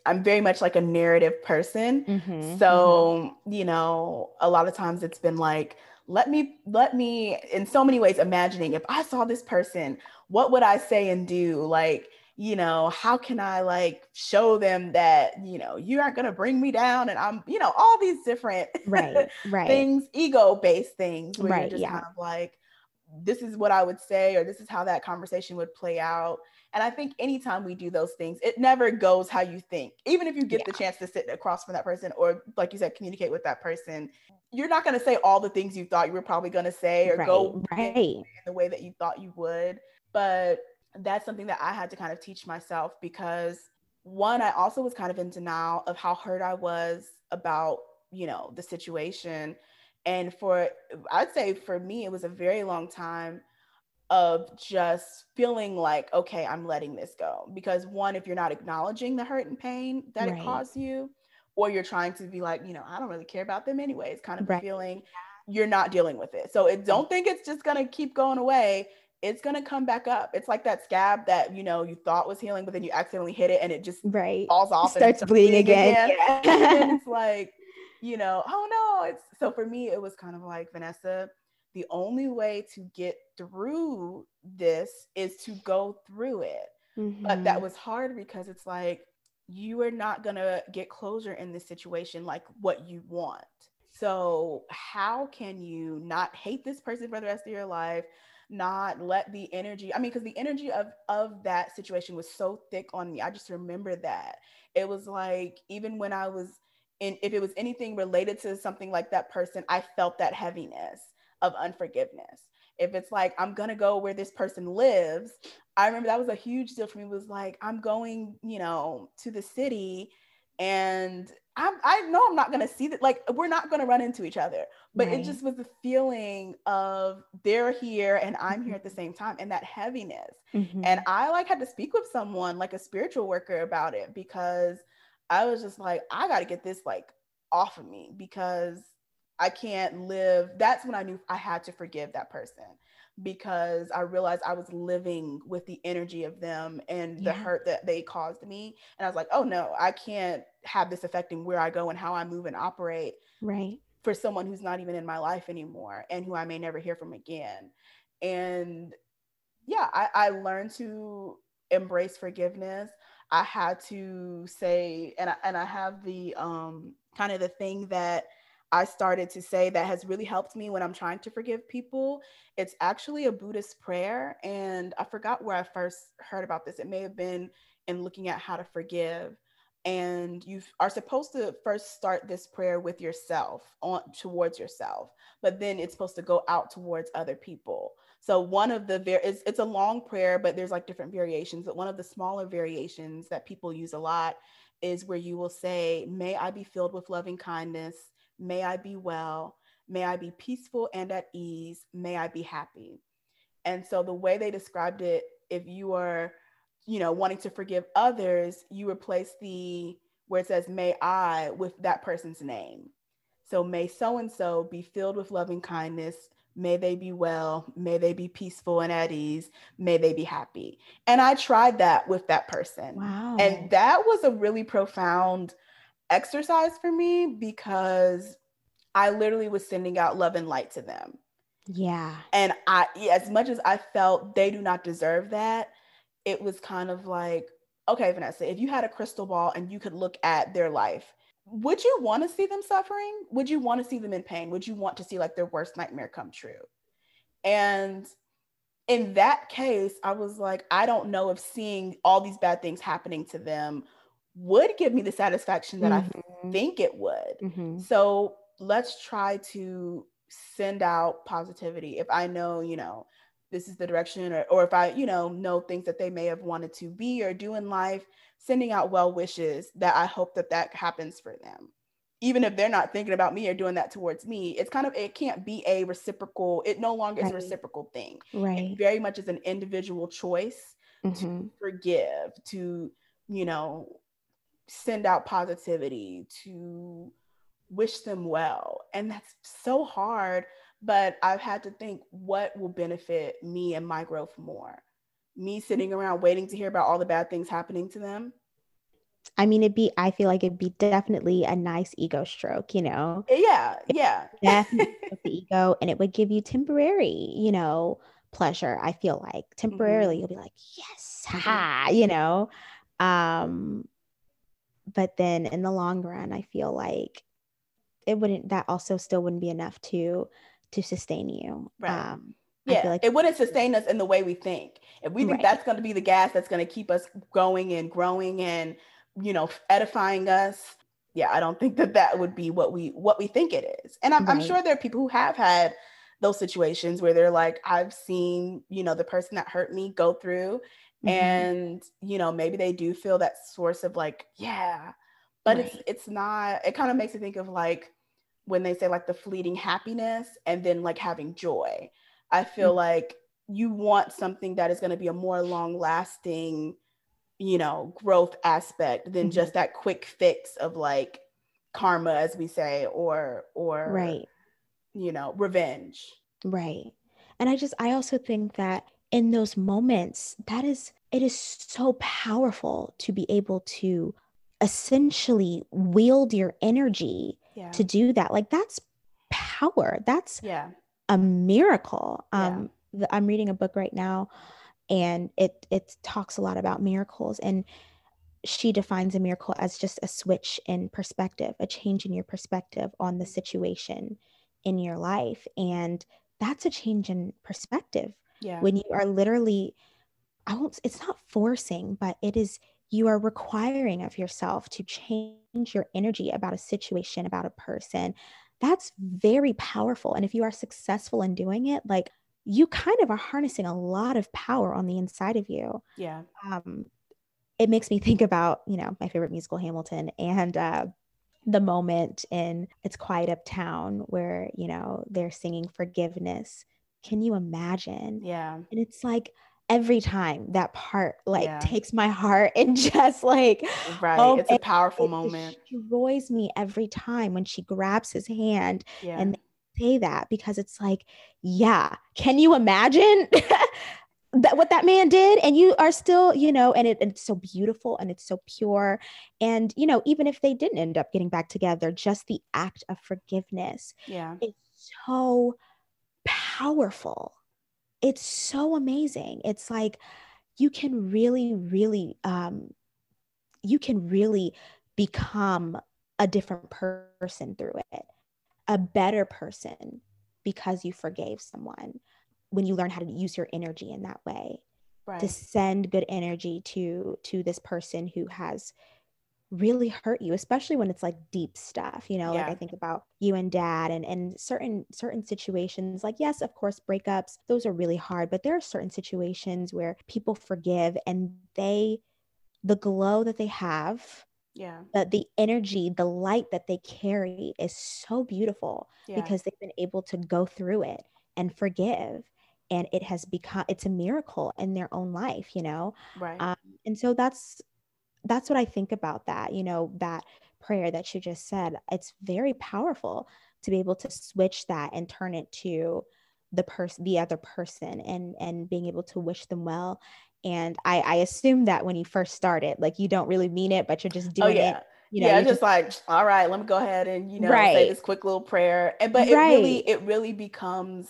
i'm very much like a narrative person. Mm-hmm, so mm-hmm. you know a lot of times it's been like let me let me in so many ways imagining if i saw this person what would i say and do? Like you know, how can I like show them that, you know, you aren't going to bring me down and I'm, you know, all these different right, right. things, ego based things where right, you're just yeah. kind of like, this is what I would say, or this is how that conversation would play out. And I think anytime we do those things, it never goes how you think. Even if you get yeah. the chance to sit across from that person, or like you said, communicate with that person, you're not going to say all the things you thought you were probably going to say or right, go right. in the way that you thought you would. But that's something that I had to kind of teach myself because one, I also was kind of in denial of how hurt I was about, you know, the situation. And for, I'd say for me, it was a very long time of just feeling like, okay, I'm letting this go. Because one, if you're not acknowledging the hurt and pain that right. it caused you, or you're trying to be like, you know, I don't really care about them anyways, kind of right. feeling you're not dealing with it. So it don't think it's just gonna keep going away it's gonna come back up. It's like that scab that you know you thought was healing, but then you accidentally hit it and it just right falls off, and starts, bleeding, bleeding, again. again. Yeah. and it's like, you know, oh no. It's so for me, it was kind of like Vanessa, the only way to get through this is to go through it. Mm-hmm. But that mm-hmm. was hard because it's like you are not going to get closure in this situation like what you want. So, how can you not hate this person for the rest of your life? Not let the energy, I mean, because the energy of of that situation was so thick on me. I just remember that. It was like even when I was in if it was anything related to something like that person, I felt that heaviness of unforgiveness. If it's like I'm gonna go where this person lives, I remember that was a huge deal for me. Was like I'm going, you know, to the city, and I, I know I'm not gonna see that. Like we're not gonna run into each other, but right. it just was the feeling of they're here and I'm here at the mm-hmm. same time, and that heaviness. Mm-hmm. And I like had to speak with someone, like a spiritual worker, about it because I was just like, I got to get this like off of me because I can't live. That's when I knew I had to forgive that person because I realized I was living with the energy of them and yeah. the hurt that they caused me. And I was like, oh no, I can't have this affecting where I go and how I move and operate. Right. For someone who's not even in my life anymore and who I may never hear from again. And yeah, I, I learned to embrace forgiveness. I had to say, and I, and I have the um, kind of the thing that I started to say that has really helped me when I'm trying to forgive people. It's actually a Buddhist prayer. And I forgot where I first heard about this. It may have been in looking at how to forgive. And you are supposed to first start this prayer with yourself on towards yourself, but then it's supposed to go out towards other people. So one of the ver- it's, it's a long prayer, but there's like different variations. But one of the smaller variations that people use a lot is where you will say, "May I be filled with loving kindness." May I be well. May I be peaceful and at ease. May I be happy. And so the way they described it, if you are, you know, wanting to forgive others, you replace the where it says may I with that person's name. So may so and so be filled with loving kindness. May they be well. May they be peaceful and at ease. May they be happy. And I tried that with that person. Wow. And that was a really profound exercise for me because I literally was sending out love and light to them. Yeah. And I, as much as I felt they do not deserve that, it was kind of like, okay, Vanessa, if you had a crystal ball and you could look at their life, would you want to see them suffering? Would you want to see them in pain? Would you want to see like their worst nightmare come true? And in that case, I was like, I don't know if seeing all these bad things happening to them would give me the satisfaction that mm-hmm. I think it would. Mm-hmm. So let's try to send out positivity. If I know, you know, this is the direction, or, or if I, you know, know things that they may have wanted to be or do in life, sending out well wishes that I hope that that happens for them. Even if they're not thinking about me or doing that towards me, it's kind of, it can't be a reciprocal, it no longer right. is a reciprocal thing. Right. It very much is an individual choice mm-hmm. to forgive, to, you know, send out positivity, to wish them well. And that's so hard, but I've had to think what will benefit me and my growth more. Me sitting around waiting to hear about all the bad things happening to them. I mean, it'd be, I feel like it'd be definitely a nice ego stroke, you know? Yeah, yeah. Definitely the ego, and it would give you temporary, you know, pleasure. I feel like temporarily mm-hmm. you'll be like, yes, ha, you know? Um, but then in the long run i feel like it wouldn't that also still wouldn't be enough to to sustain you right. um yeah like it wouldn't sustain us in the way we think if we think right. that's going to be the gas that's going to keep us going and growing and you know edifying us yeah i don't think that that would be what we what we think it is and i'm, right. I'm sure there are people who have had those situations where they're like i've seen you know the person that hurt me go through Mm-hmm. And, you know, maybe they do feel that source of like, yeah, but right. it's it's not, it kind of makes me think of like when they say like the fleeting happiness and then like having joy. I feel mm-hmm. like you want something that is going to be a more long lasting, you know, growth aspect than mm-hmm. just that quick fix of like karma, as we say, or, or, right. you know, revenge. Right. And I just, I also think that in those moments, that is, it is so powerful to be able to essentially wield your energy yeah. to do that. Like that's power. That's yeah. a miracle. Um, yeah. I'm reading a book right now and it it talks a lot about miracles and she defines a miracle as just a switch in perspective, a change in your perspective on the situation in your life. And that's a change in perspective. Yeah. When you are literally, I won't, it's not forcing, but it is, you are requiring of yourself to change your energy about a situation, about a person. That's very powerful. And if you are successful in doing it, like you kind of are harnessing a lot of power on the inside of you. Yeah. Um, it makes me think about, you know, my favorite musical, Hamilton, and uh, the moment in It's Quiet Uptown where, you know, they're singing forgiveness. Can you imagine? Yeah. And it's like, every time that part like yeah. takes my heart and just like oh right oh, it's a powerful it moment destroys me every time when she grabs his hand yeah. and say that because it's like yeah can you imagine that what that man did and you are still you know and, it, and it's so beautiful and it's so pure and you know even if they didn't end up getting back together just the act of forgiveness yeah is so powerful. It's so amazing. It's like you can really really um you can really become a different person through it a better person because you forgave someone when you learn how to use your energy in that way. Right. to send good energy to to this person who has really hurt you especially when it's like deep stuff you know yeah. like i think about you and dad and and certain certain situations like yes of course breakups those are really hard but there are certain situations where people forgive and they the glow that they have yeah the, the energy the light that they carry is so beautiful yeah. because they've been able to go through it and forgive and it has become it's a miracle in their own life you know right um, and so that's that's what i think about that you know that prayer that you just said it's very powerful to be able to switch that and turn it to the person the other person and and being able to wish them well and i i assume that when you first started like you don't really mean it but you're just oh, doing oh, yeah. it you know, yeah, just, just, like, all right, let me go ahead and you know right. say this quick little prayer. And but it right. really, it really becomes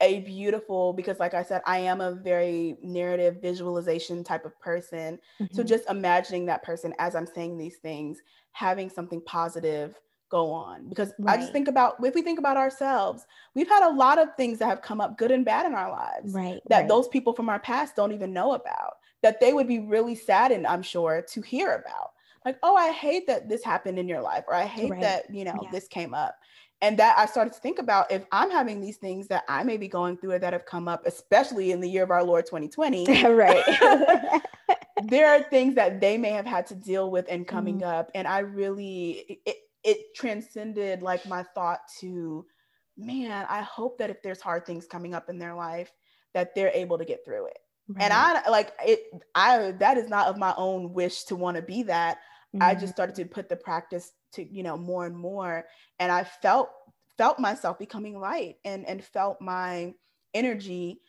a beautiful because like i said i am a very narrative visualization type of person mm-hmm. so just imagining that person as i'm saying these things having something positive go on because right. i just think about if we think about ourselves we've had a lot of things that have come up good and bad in our lives right that right. those people from our past don't even know about that they would be really saddened i'm sure to hear about like oh i hate that this happened in your life or i hate right. that you know yeah. this came up and that I started to think about if I'm having these things that I may be going through or that have come up, especially in the year of our Lord 2020. right. there are things that they may have had to deal with and coming mm-hmm. up. And I really, it, it transcended like my thought to, man, I hope that if there's hard things coming up in their life, that they're able to get through it. Right. And I like it, I, that is not of my own wish to want to be that. Mm-hmm. I just mm-hmm. started to put the practice to you know more and more and i felt felt myself becoming light and and felt my energy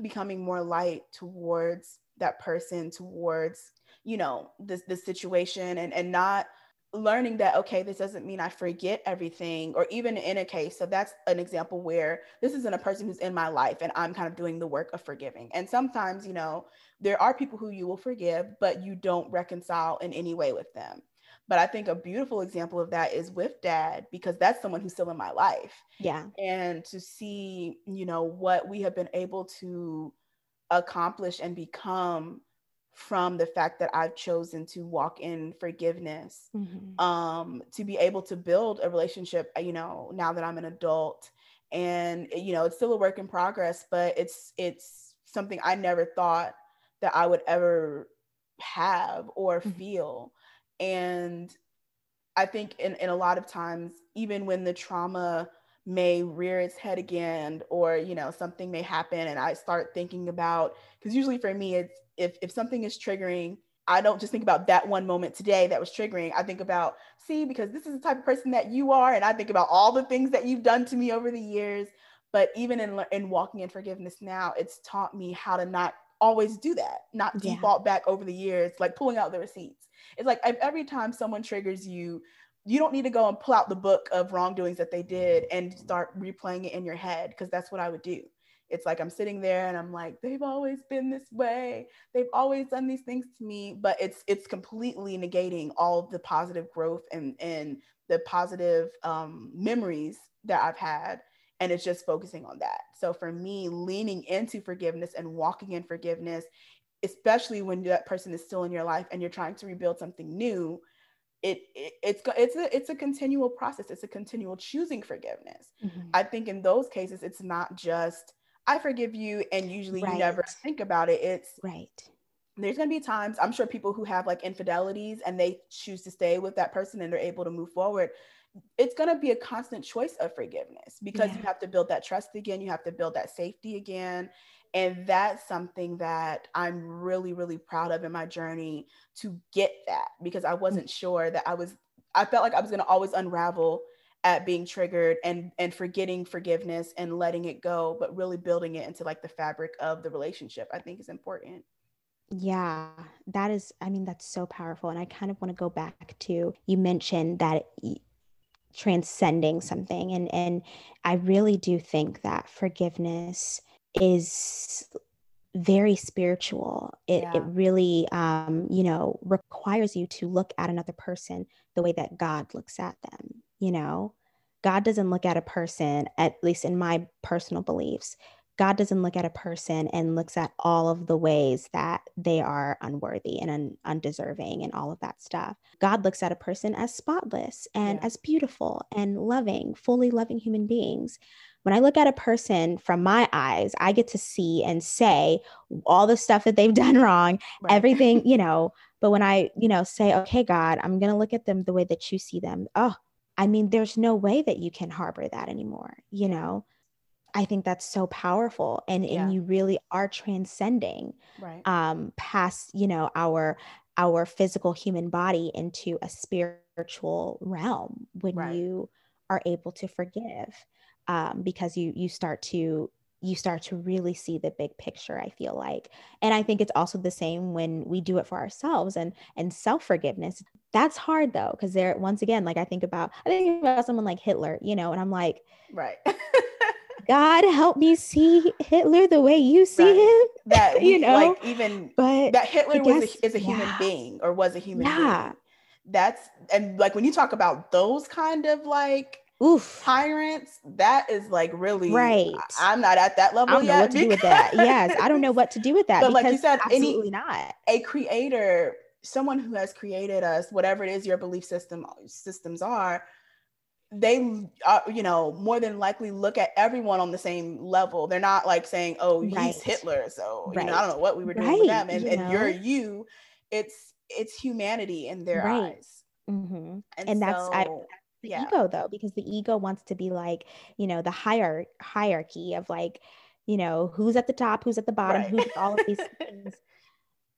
becoming more light towards that person towards you know this this situation and and not learning that okay this doesn't mean i forget everything or even in a case so that's an example where this isn't a person who's in my life and i'm kind of doing the work of forgiving and sometimes you know there are people who you will forgive but you don't reconcile in any way with them but I think a beautiful example of that is with dad, because that's someone who's still in my life. Yeah. And to see, you know, what we have been able to accomplish and become from the fact that I've chosen to walk in forgiveness, mm-hmm. um, to be able to build a relationship, you know, now that I'm an adult. And you know, it's still a work in progress, but it's it's something I never thought that I would ever have or mm-hmm. feel and I think in, in a lot of times, even when the trauma may rear its head again, or you know, something may happen, and I start thinking about because usually for me, it's if if something is triggering, I don't just think about that one moment today that was triggering. I think about, see, because this is the type of person that you are, and I think about all the things that you've done to me over the years. But even in in walking in forgiveness now, it's taught me how to not always do that, not default yeah. back over the years, like pulling out the receipts. It's like every time someone triggers you, you don't need to go and pull out the book of wrongdoings that they did and start replaying it in your head because that's what I would do. It's like I'm sitting there and I'm like, they've always been this way. They've always done these things to me, but it's it's completely negating all the positive growth and and the positive um, memories that I've had and it's just focusing on that. So for me, leaning into forgiveness and walking in forgiveness, especially when that person is still in your life and you're trying to rebuild something new, it, it it's it's a it's a continual process. It's a continual choosing forgiveness. Mm-hmm. I think in those cases, it's not just I forgive you, and usually right. you never think about it. It's right. There's gonna be times I'm sure people who have like infidelities and they choose to stay with that person and they're able to move forward it's going to be a constant choice of forgiveness because yeah. you have to build that trust again you have to build that safety again and that's something that i'm really really proud of in my journey to get that because i wasn't sure that i was i felt like i was going to always unravel at being triggered and and forgetting forgiveness and letting it go but really building it into like the fabric of the relationship i think is important yeah, that is, I mean, that's so powerful. And I kind of want to go back to you mentioned that transcending something and and i really do think that forgiveness is very spiritual it, yeah. it really um you know requires you to look at another person the way that god looks at them you know god doesn't look at a person at least in my personal beliefs God doesn't look at a person and looks at all of the ways that they are unworthy and un- undeserving and all of that stuff. God looks at a person as spotless and yeah. as beautiful and loving, fully loving human beings. When I look at a person from my eyes, I get to see and say all the stuff that they've done wrong, right. everything, you know. But when I, you know, say, okay, God, I'm going to look at them the way that you see them. Oh, I mean, there's no way that you can harbor that anymore, you know? I think that's so powerful and yeah. and you really are transcending right. um past you know our our physical human body into a spiritual realm when right. you are able to forgive um because you you start to you start to really see the big picture i feel like and i think it's also the same when we do it for ourselves and and self forgiveness that's hard though because there once again like i think about i think about someone like hitler you know and i'm like right God help me see Hitler the way you see right. him. That we, you know, like even but that Hitler guess, was a, is a human being or was a human yeah. being. That's and like when you talk about those kind of like Oof. tyrants, that is like really right. I'm not at that level I don't yet. know what to do with that. Yes, I don't know what to do with that. But like you said, absolutely any, not. A creator, someone who has created us, whatever it is your belief system systems are, they uh, you know more than likely look at everyone on the same level they're not like saying oh he's right. hitler so right. you know i don't know what we were doing right. with them and, you and you're you it's it's humanity in their eyes mm-hmm. and, and so, that's I, the yeah. ego though because the ego wants to be like you know the higher hierarchy of like you know who's at the top who's at the bottom who's all of these things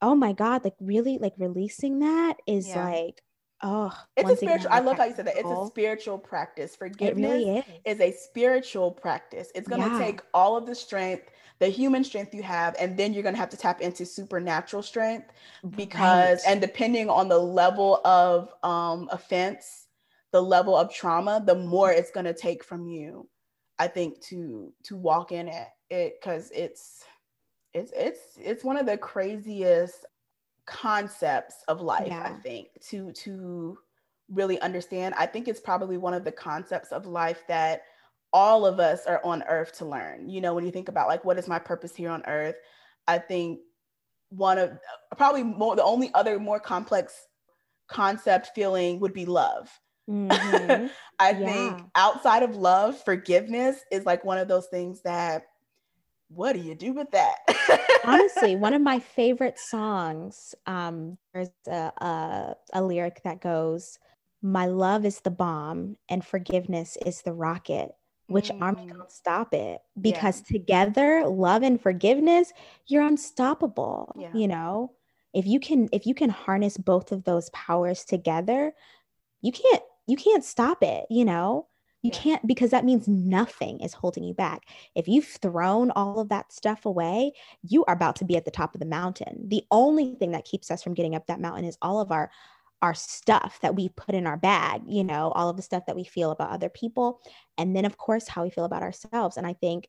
oh my god like really like releasing that is yeah. like Oh, it's a spiritual. I love how you said that. It's a spiritual practice. Forgiveness really is. is. a spiritual practice. It's going to yeah. take all of the strength, the human strength you have, and then you're going to have to tap into supernatural strength because, right. and depending on the level of um, offense, the level of trauma, the more it's going to take from you. I think to to walk in it, it because it's it's it's it's one of the craziest concepts of life yeah. i think to to really understand i think it's probably one of the concepts of life that all of us are on earth to learn you know when you think about like what is my purpose here on earth i think one of probably more the only other more complex concept feeling would be love mm-hmm. i yeah. think outside of love forgiveness is like one of those things that what do you do with that? Honestly, one of my favorite songs, um, there's a, a, a lyric that goes, My love is the bomb and forgiveness is the rocket. Which mm. army can't stop it? Because yeah. together, love and forgiveness, you're unstoppable. Yeah. You know, if you can, if you can harness both of those powers together, you can't, you can't stop it. You know, you yeah. can't because that means nothing is holding you back. If you've thrown all of that stuff away, you are about to be at the top of the mountain. The only thing that keeps us from getting up that mountain is all of our our stuff that we put in our bag, you know, all of the stuff that we feel about other people. And then, of course, how we feel about ourselves. And I think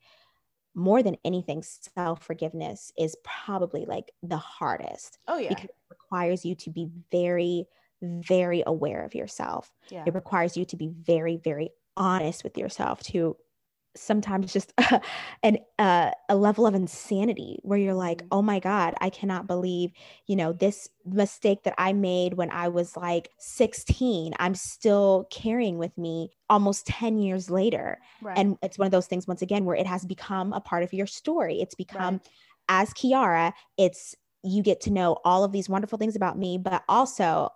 more than anything, self forgiveness is probably like the hardest. Oh, yeah. Because it requires you to be very, very aware of yourself. Yeah. It requires you to be very, very honest with yourself to sometimes just an uh, a level of insanity where you're like Mm-hmm. oh my god i cannot believe you know this mistake that i made when i was like 16 i'm still carrying with me almost 10 years later Right. and it's one of those things once again where it has become a part of your story it's become Right. as kiara it's you get to know all of these wonderful things about me but also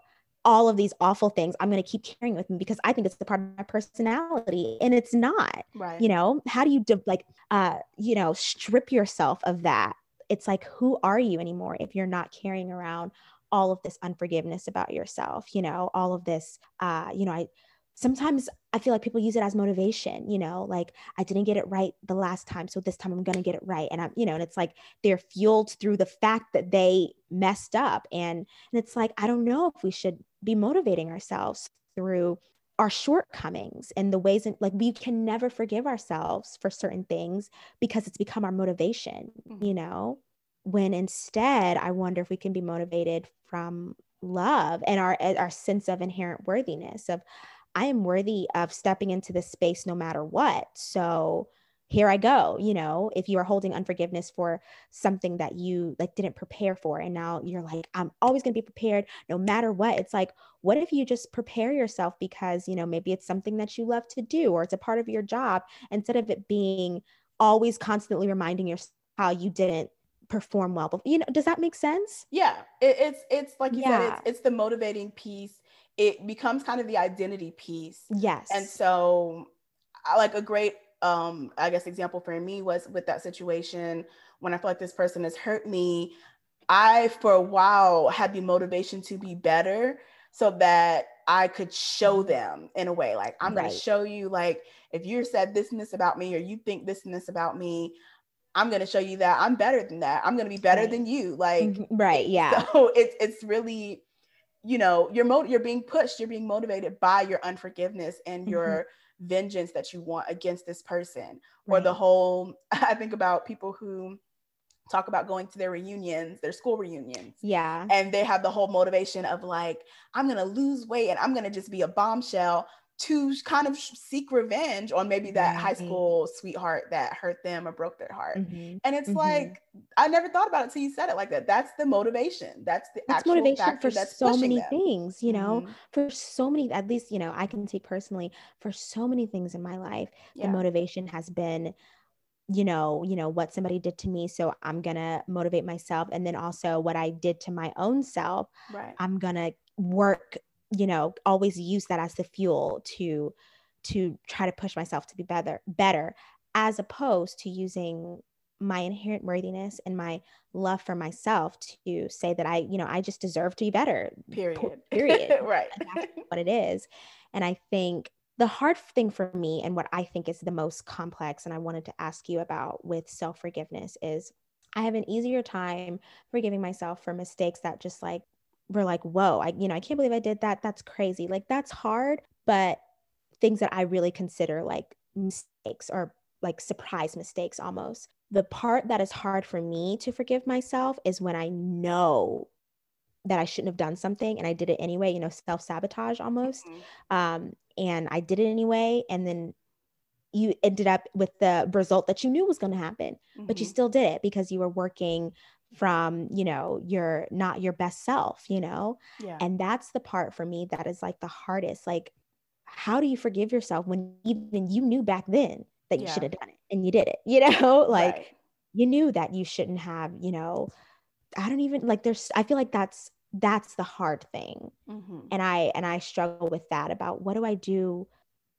all of these awful things i'm going to keep carrying with me because i think it's a part of my personality and it's not right. you know? How do you de- like uh you know strip yourself of that? It's like who are you anymore if you're not carrying around all of this unforgiveness about yourself you know? All of this uh you know i sometimes i feel like people use it as motivation you know? Like i didn't get it right the last time so this time i'm going to get it right and i'm you know and it's like they're fueled through the fact that they messed up and and it's like i don't know if we should be motivating ourselves through our shortcomings and the ways in, like we can never forgive ourselves for certain things because it's become our motivation Mhm. you know when instead i wonder if we can be motivated from love and our our sense of inherent worthiness of i am worthy of stepping into this space no matter what so here i go you know if you are holding unforgiveness for something that you like didn't prepare for and now you're like i'm always going to be prepared no matter what it's like what if you just prepare yourself because you know maybe it's something that you love to do or it's a part of your job instead of it being always constantly reminding yourself how you didn't perform well before. you know does that make sense Yeah, it, it's it's like you said, it's it's the motivating piece. It becomes kind of the identity piece, yes and so like a great um I guess example for me was with that situation when I feel like this person has hurt me. I for a while had the motivation to be better so that I could show them in a way like I'm going to show you like if you said this and this about me or you think this and this about me, I'm going to show you that I'm better than that. I'm going to be better Right. than you. Like Mhm. right yeah so it's it's really, you know, you're mo- you're being pushed, you're being motivated by your unforgiveness and Mhm. your vengeance that you want against this person. Or the whole I think about people who talk about going to their reunions, their school reunions. yeah And they have the whole motivation of like, I'm gonna lose weight and I'm gonna just be a bombshell to kind of seek revenge on maybe that high school sweetheart that hurt them or broke their heart. Mhm. And it's Mhm. like I never thought about it till you said it like that. That's the motivation. That's the It's actual motivation factor for that's so many them. things, you know, Mhm. for so many, at least, you know, I can take personally for so many things in my life, the motivation has been, you know, you know, what somebody did to me. So I'm gonna motivate myself. And then also what I did to my own self, Right. I'm gonna work, you know, always use that as the fuel to to try to push myself to be better, better, as opposed to using my inherent worthiness and my love for myself to say that I, you know, I just deserve to be better. Period. period. right. And that's what it is. And I think the hard thing for me and what I think is the most complex, and I wanted to ask you about with self forgiveness is I have an easier time forgiving myself for mistakes that just like were like, whoa, I, you know, I can't believe I did that. That's crazy. Like that's hard. But things that I really consider like mistakes or like surprise mistakes almost. The part that is hard for me to forgive myself is when I know that I shouldn't have done something and I did it anyway, you know, self sabotage almost. Mhm. Um, and I did it anyway. And then you ended up with the result that you knew was going to happen, but you Mhm. still did it because you were working from, you know, your not your best self, you know? yeah. And that's the part for me that is like the hardest. Like, how do you forgive yourself when even you knew back then that you Yeah. should have done it and you did it, you know? like, Right. you knew that you shouldn't have, you know, I don't even like there's I feel like that's that's the hard thing. Mhm. And I and I struggle with that about what do I do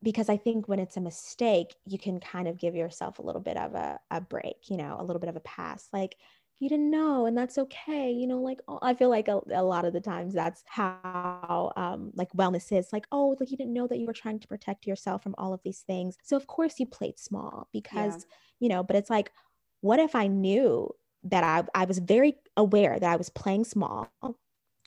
because I think when it's a mistake, you can kind of give yourself a little bit of a, a break, you know, a little bit of a pass. Like you didn't know and that's okay. You know, like oh, I feel like a, a lot of the times that's how um like wellness is like, oh, like you didn't know that you were trying to protect yourself from all of these things. So of course you played small because, you know, but it's like, what if I knew that I, I was very aware that I was playing small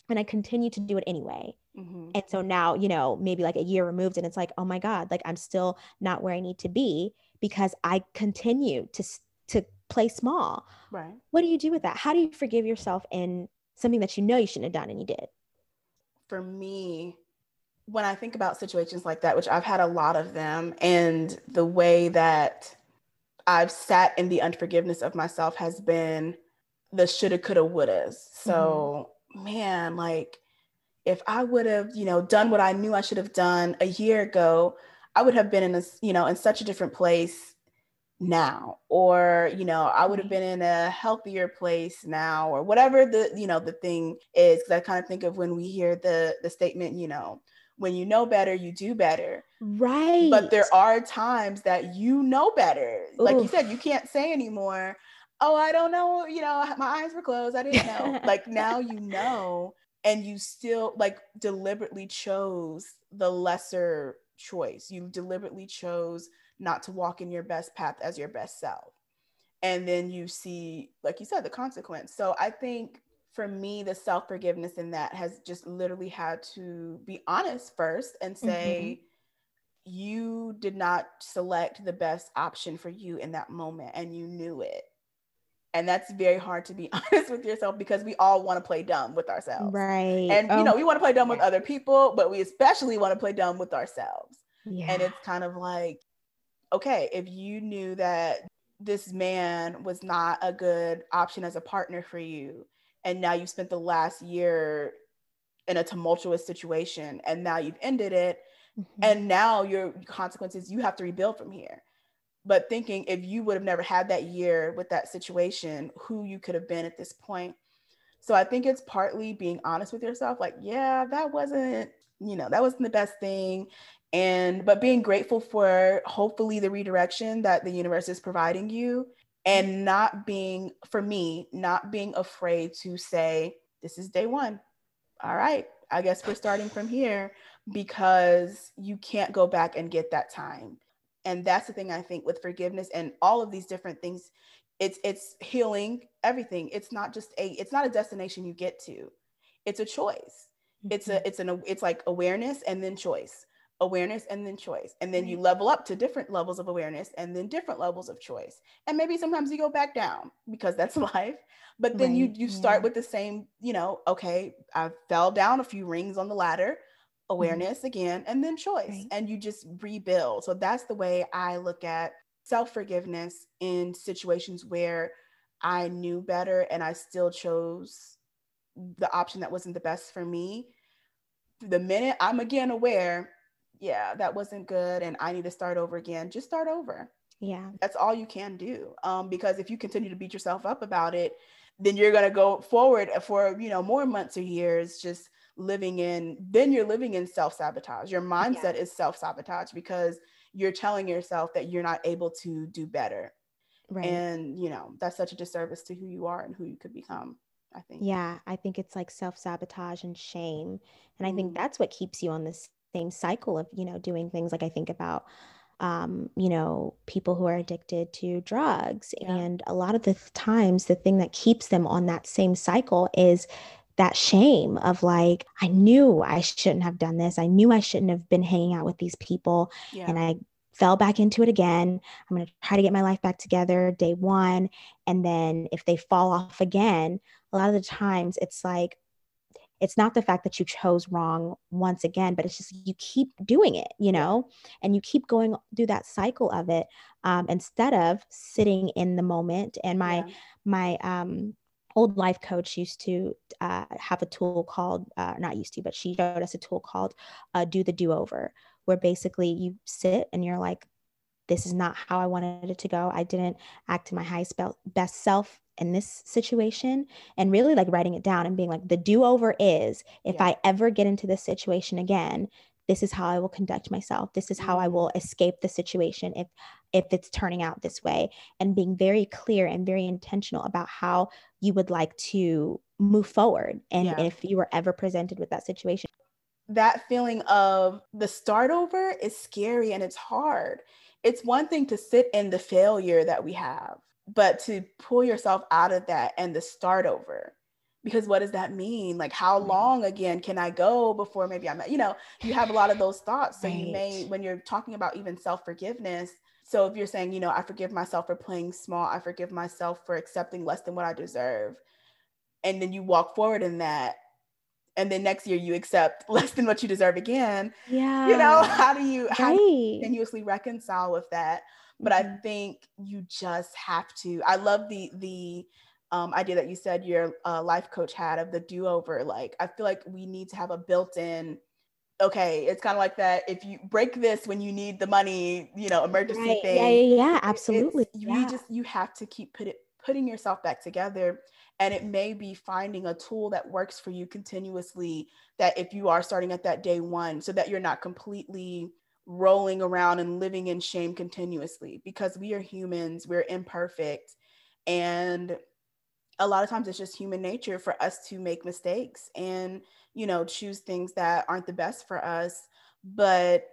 and I continue to do it anyway. Mm-hmm. And so now, you know, maybe like a year removed, and it's like, oh my God, like I'm still not where I need to be because I continue to to play small. Right. What do you do with that? How do you forgive yourself in something that you know you shouldn't have done and you did? For me, when I think about situations like that, which I've had a lot of them, and the way that I've sat in the unforgiveness of myself has been the shoulda, coulda, wouldas. So, mm-hmm. man, like if I would have, you know, done what I knew I should have done a year ago, I would have been in a, you know, in such a different place now or you know i would have mm-hmm. been in a healthier place now or whatever the you know the thing is because i kind of think of when we hear the the statement you know when you know better you do better. Right but there are times that you know better. Like you said you can't say anymore oh i don't know you know my eyes were closed i didn't know. Like now you know and you still like deliberately chose the lesser choice. You deliberately chose not to walk in your best path as your best self. And then you see, like you said, the consequence. So I think for me, the self forgiveness in that has just literally had to be honest first and say, mm-hmm. you did not select the best option for you in that moment and you knew it and that's very hard to be honest with yourself because we all want to play dumb with ourselves right and oh. you know we want to play dumb with other people but we especially want to play dumb with ourselves yeah. and it's kind of like okay if you knew that this man was not a good option as a partner for you and now you've spent the last year in a tumultuous situation and now you've ended it mm-hmm. and now your consequences you have to rebuild from here but thinking if you would have never had that year with that situation, who you could have been at this point. So I think it's partly being honest with yourself, like, yeah, that wasn't, you know, that wasn't the best thing. And, but being grateful for hopefully the redirection that the universe is providing you and not being, for me, not being afraid to say, this is day one. All right, I guess we're starting from here because you can't go back and get that time and that's the thing i think with forgiveness and all of these different things it's it's healing everything it's not just a it's not a destination you get to it's a choice mm-hmm. it's a mm-hmm. it's an it's like awareness and then choice awareness and then choice and then you level up to different levels of awareness and then different levels of choice and maybe sometimes you go back down because that's life but then right. you you start yeah. with the same you know okay i fell down a few rings on the ladder Mm-hmm. awareness mm-hmm. again, and then choice. Right. And you just rebuild. So that's the way I look at self forgiveness in situations where I knew better and I still chose the option that wasn't the best for me. The minute I'm again aware, yeah, that wasn't good and I need to start over again, just start over. Yeah. That's all you can do. Um, because if you continue to beat yourself up about it, then you're going to go forward for, you know, more months or years just living in then you're living in self-sabotage your mindset yeah. is self-sabotage because you're telling yourself that you're not able to do better right and you know that's such a disservice to who you are and who you could become i think yeah i think it's like self-sabotage and shame and i think mm. that's what keeps you on this same cycle of you know doing things like i think about um, you know, people who are addicted to drugs. Yeah. And a lot of the times, the thing that keeps them on that same cycle is that shame of like, I knew I shouldn't have done this. I knew I shouldn't have been hanging out with these people. Yeah. And I fell back into it again. I'm going to try to get my life back together day one. And then if they fall off again, a lot of the times it's like, it's not the fact that you chose wrong once again, but it's just you keep doing it, you know, and you keep going through that cycle of it um, instead of sitting in the moment. And my, yeah. my, um, old life coach used to uh, have a tool called uh, not used to but she showed us a tool called uh, do the do over where basically you sit and you're like this is not how i wanted it to go i didn't act to my highest best self in this situation and really like writing it down and being like the do over is if yeah. i ever get into this situation again this is how I will conduct myself. This is how I will mm. escape the situation if if it's turning out this way and being very clear and very intentional about how you would like to move forward and yeah. if you were ever presented with that situation. That feeling of the start over is scary and it's hard. It's one thing to sit in the failure that we have, but to pull yourself out of that and the start over. Because what does that mean? Like how mm-hmm. long again can i go before maybe i'm you know you have a lot of those thoughts. So right. you may when you're talking about even self-forgiveness so if you're saying you know i forgive myself for playing small i forgive myself for accepting less than what i deserve and then you walk forward in that and then next year you accept less than what you deserve again yeah you know how do you right. how do you continuously reconcile with that but mm-hmm. i think you just have to i love the the um, idea that you said your uh, life coach had of the do-over like i feel like we need to have a built-in okay it's kind of like that if you break this when you need the money you know emergency right. thing yeah yeah, yeah absolutely yeah. you just you have to keep put it putting yourself back together and it may be finding a tool that works for you continuously that if you are starting at that day one so that you're not completely rolling around and living in shame continuously because we are humans we're imperfect. And a lot of times it's just human nature for us to make mistakes and you know choose things that aren't the best for us. But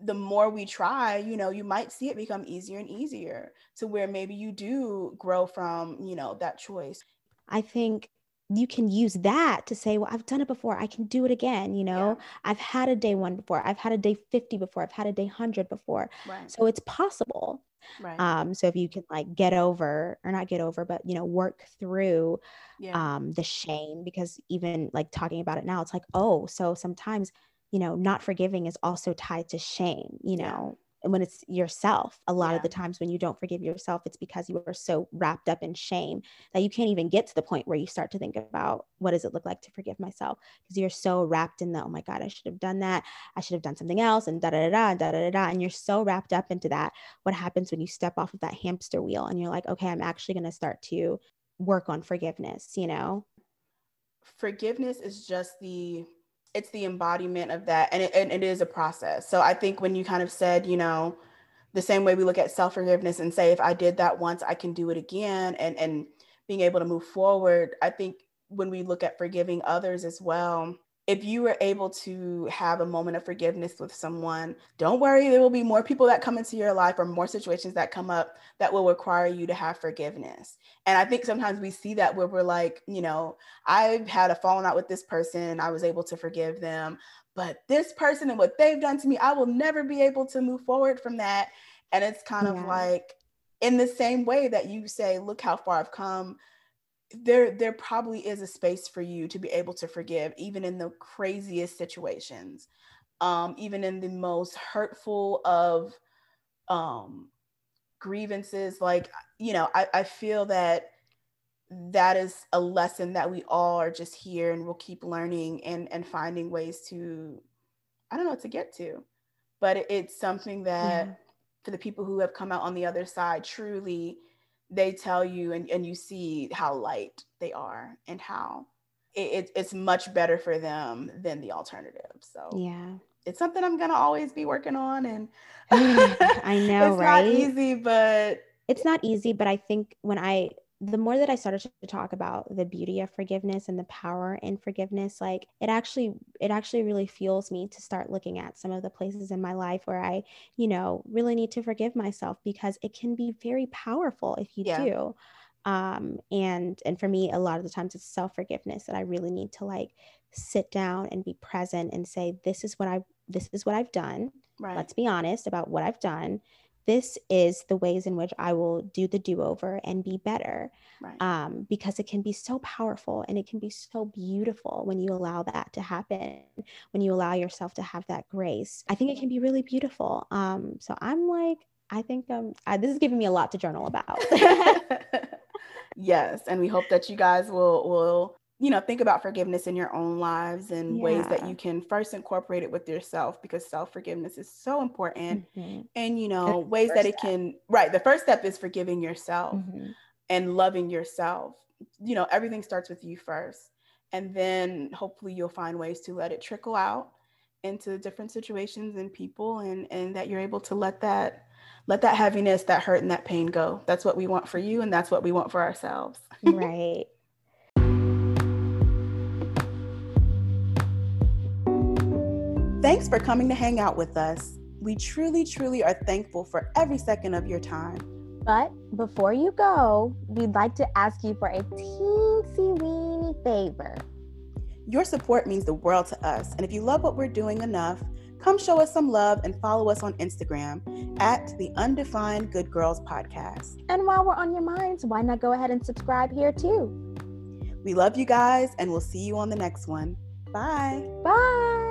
the more we try you know you might see it become easier and easier to where maybe you do grow from you know that choice. I think you can use that to say, well, I've done it before. I can do it again. You know, yeah. I've had a day one before. I've had a day 50 before. I've had a day 100 before. Right. So it's possible. Right. Um, so if you can like get over or not get over, but you know, work through yeah. um, the shame, because even like talking about it now, it's like, oh, so sometimes, you know, not forgiving is also tied to shame, you know, when it's yourself a lot yeah. of the times when you don't forgive yourself it's because you are so wrapped up in shame that you can't even get to the point where you start to think about what does it look like to forgive myself? Because you're so wrapped in the oh my god i should have done that. I should have done something else and da da da da da da da and you're so wrapped up into that what happens when you step off of that hamster wheel and you're like okay i'm actually going to start to work on forgiveness you know? Forgiveness is just the it's the embodiment of that and it, and it is a process. So i think when you kind of said you know the same way we look at self-forgiveness and say if i did that once i can do it again and and being able to move forward i think when we look at forgiving others as well if you were able to have a moment of forgiveness with someone, don't worry, there will be more people that come into your life or more situations that come up that will require you to have forgiveness. And I think sometimes we see that where we're like, you know, I've had a falling out with this person, I was able to forgive them, but this person and what they've done to me, I will never be able to move forward from that. And it's kind yeah. of like, in the same way that you say, look how far I've come there there probably is a space for you to be able to forgive even in the craziest situations um, even in the most hurtful of um, grievances like you know I, I feel that that is a lesson that we all are just here and we'll keep learning and and finding ways to i don't know to get to but it, it's something that yeah. for the people who have come out on the other side truly they tell you and, and you see how light they are and how it, it, it's much better for them than the alternative. So yeah, it's something I'm gonna always be working on. And I know, it's right? Not easy, but it's not easy. But I think when I the more that I started to talk about the beauty of forgiveness and the power in forgiveness, like it actually, it actually really fuels me to start looking at some of the places in my life where I, you know, really need to forgive myself because it can be very powerful if you yeah. do. Um, and and for me, a lot of the times it's self forgiveness that I really need to like sit down and be present and say, this is what I, this is what I've done. Right. Let's be honest about what I've done this is the ways in which I will do the do over and be better. Right. Um, because it can be so powerful and it can be so beautiful when you allow that to happen, when you allow yourself to have that grace. I think it can be really beautiful. Um, so I'm like, I think um, I, this is giving me a lot to journal about. yes, and we hope that you guys will will you know think about forgiveness in your own lives and yeah. ways that you can first incorporate it with yourself because self-forgiveness is so important mm-hmm. and you know ways that it step. can right the first step is forgiving yourself mm-hmm. and loving yourself you know everything starts with you first and then hopefully you'll find ways to let it trickle out into different situations and people and and that you're able to let that let that heaviness that hurt and that pain go that's what we want for you and that's what we want for ourselves right Thanks for coming to hang out with us. We truly, truly are thankful for every second of your time. But before you go, we'd like to ask you for a teensy weeny favor. Your support means the world to us. And if you love what we're doing enough, come show us some love and follow us on Instagram at the Undefined Good Girls Podcast. And while we're on your minds, why not go ahead and subscribe here too? We love you guys, and we'll see you on the next one. Bye. Bye.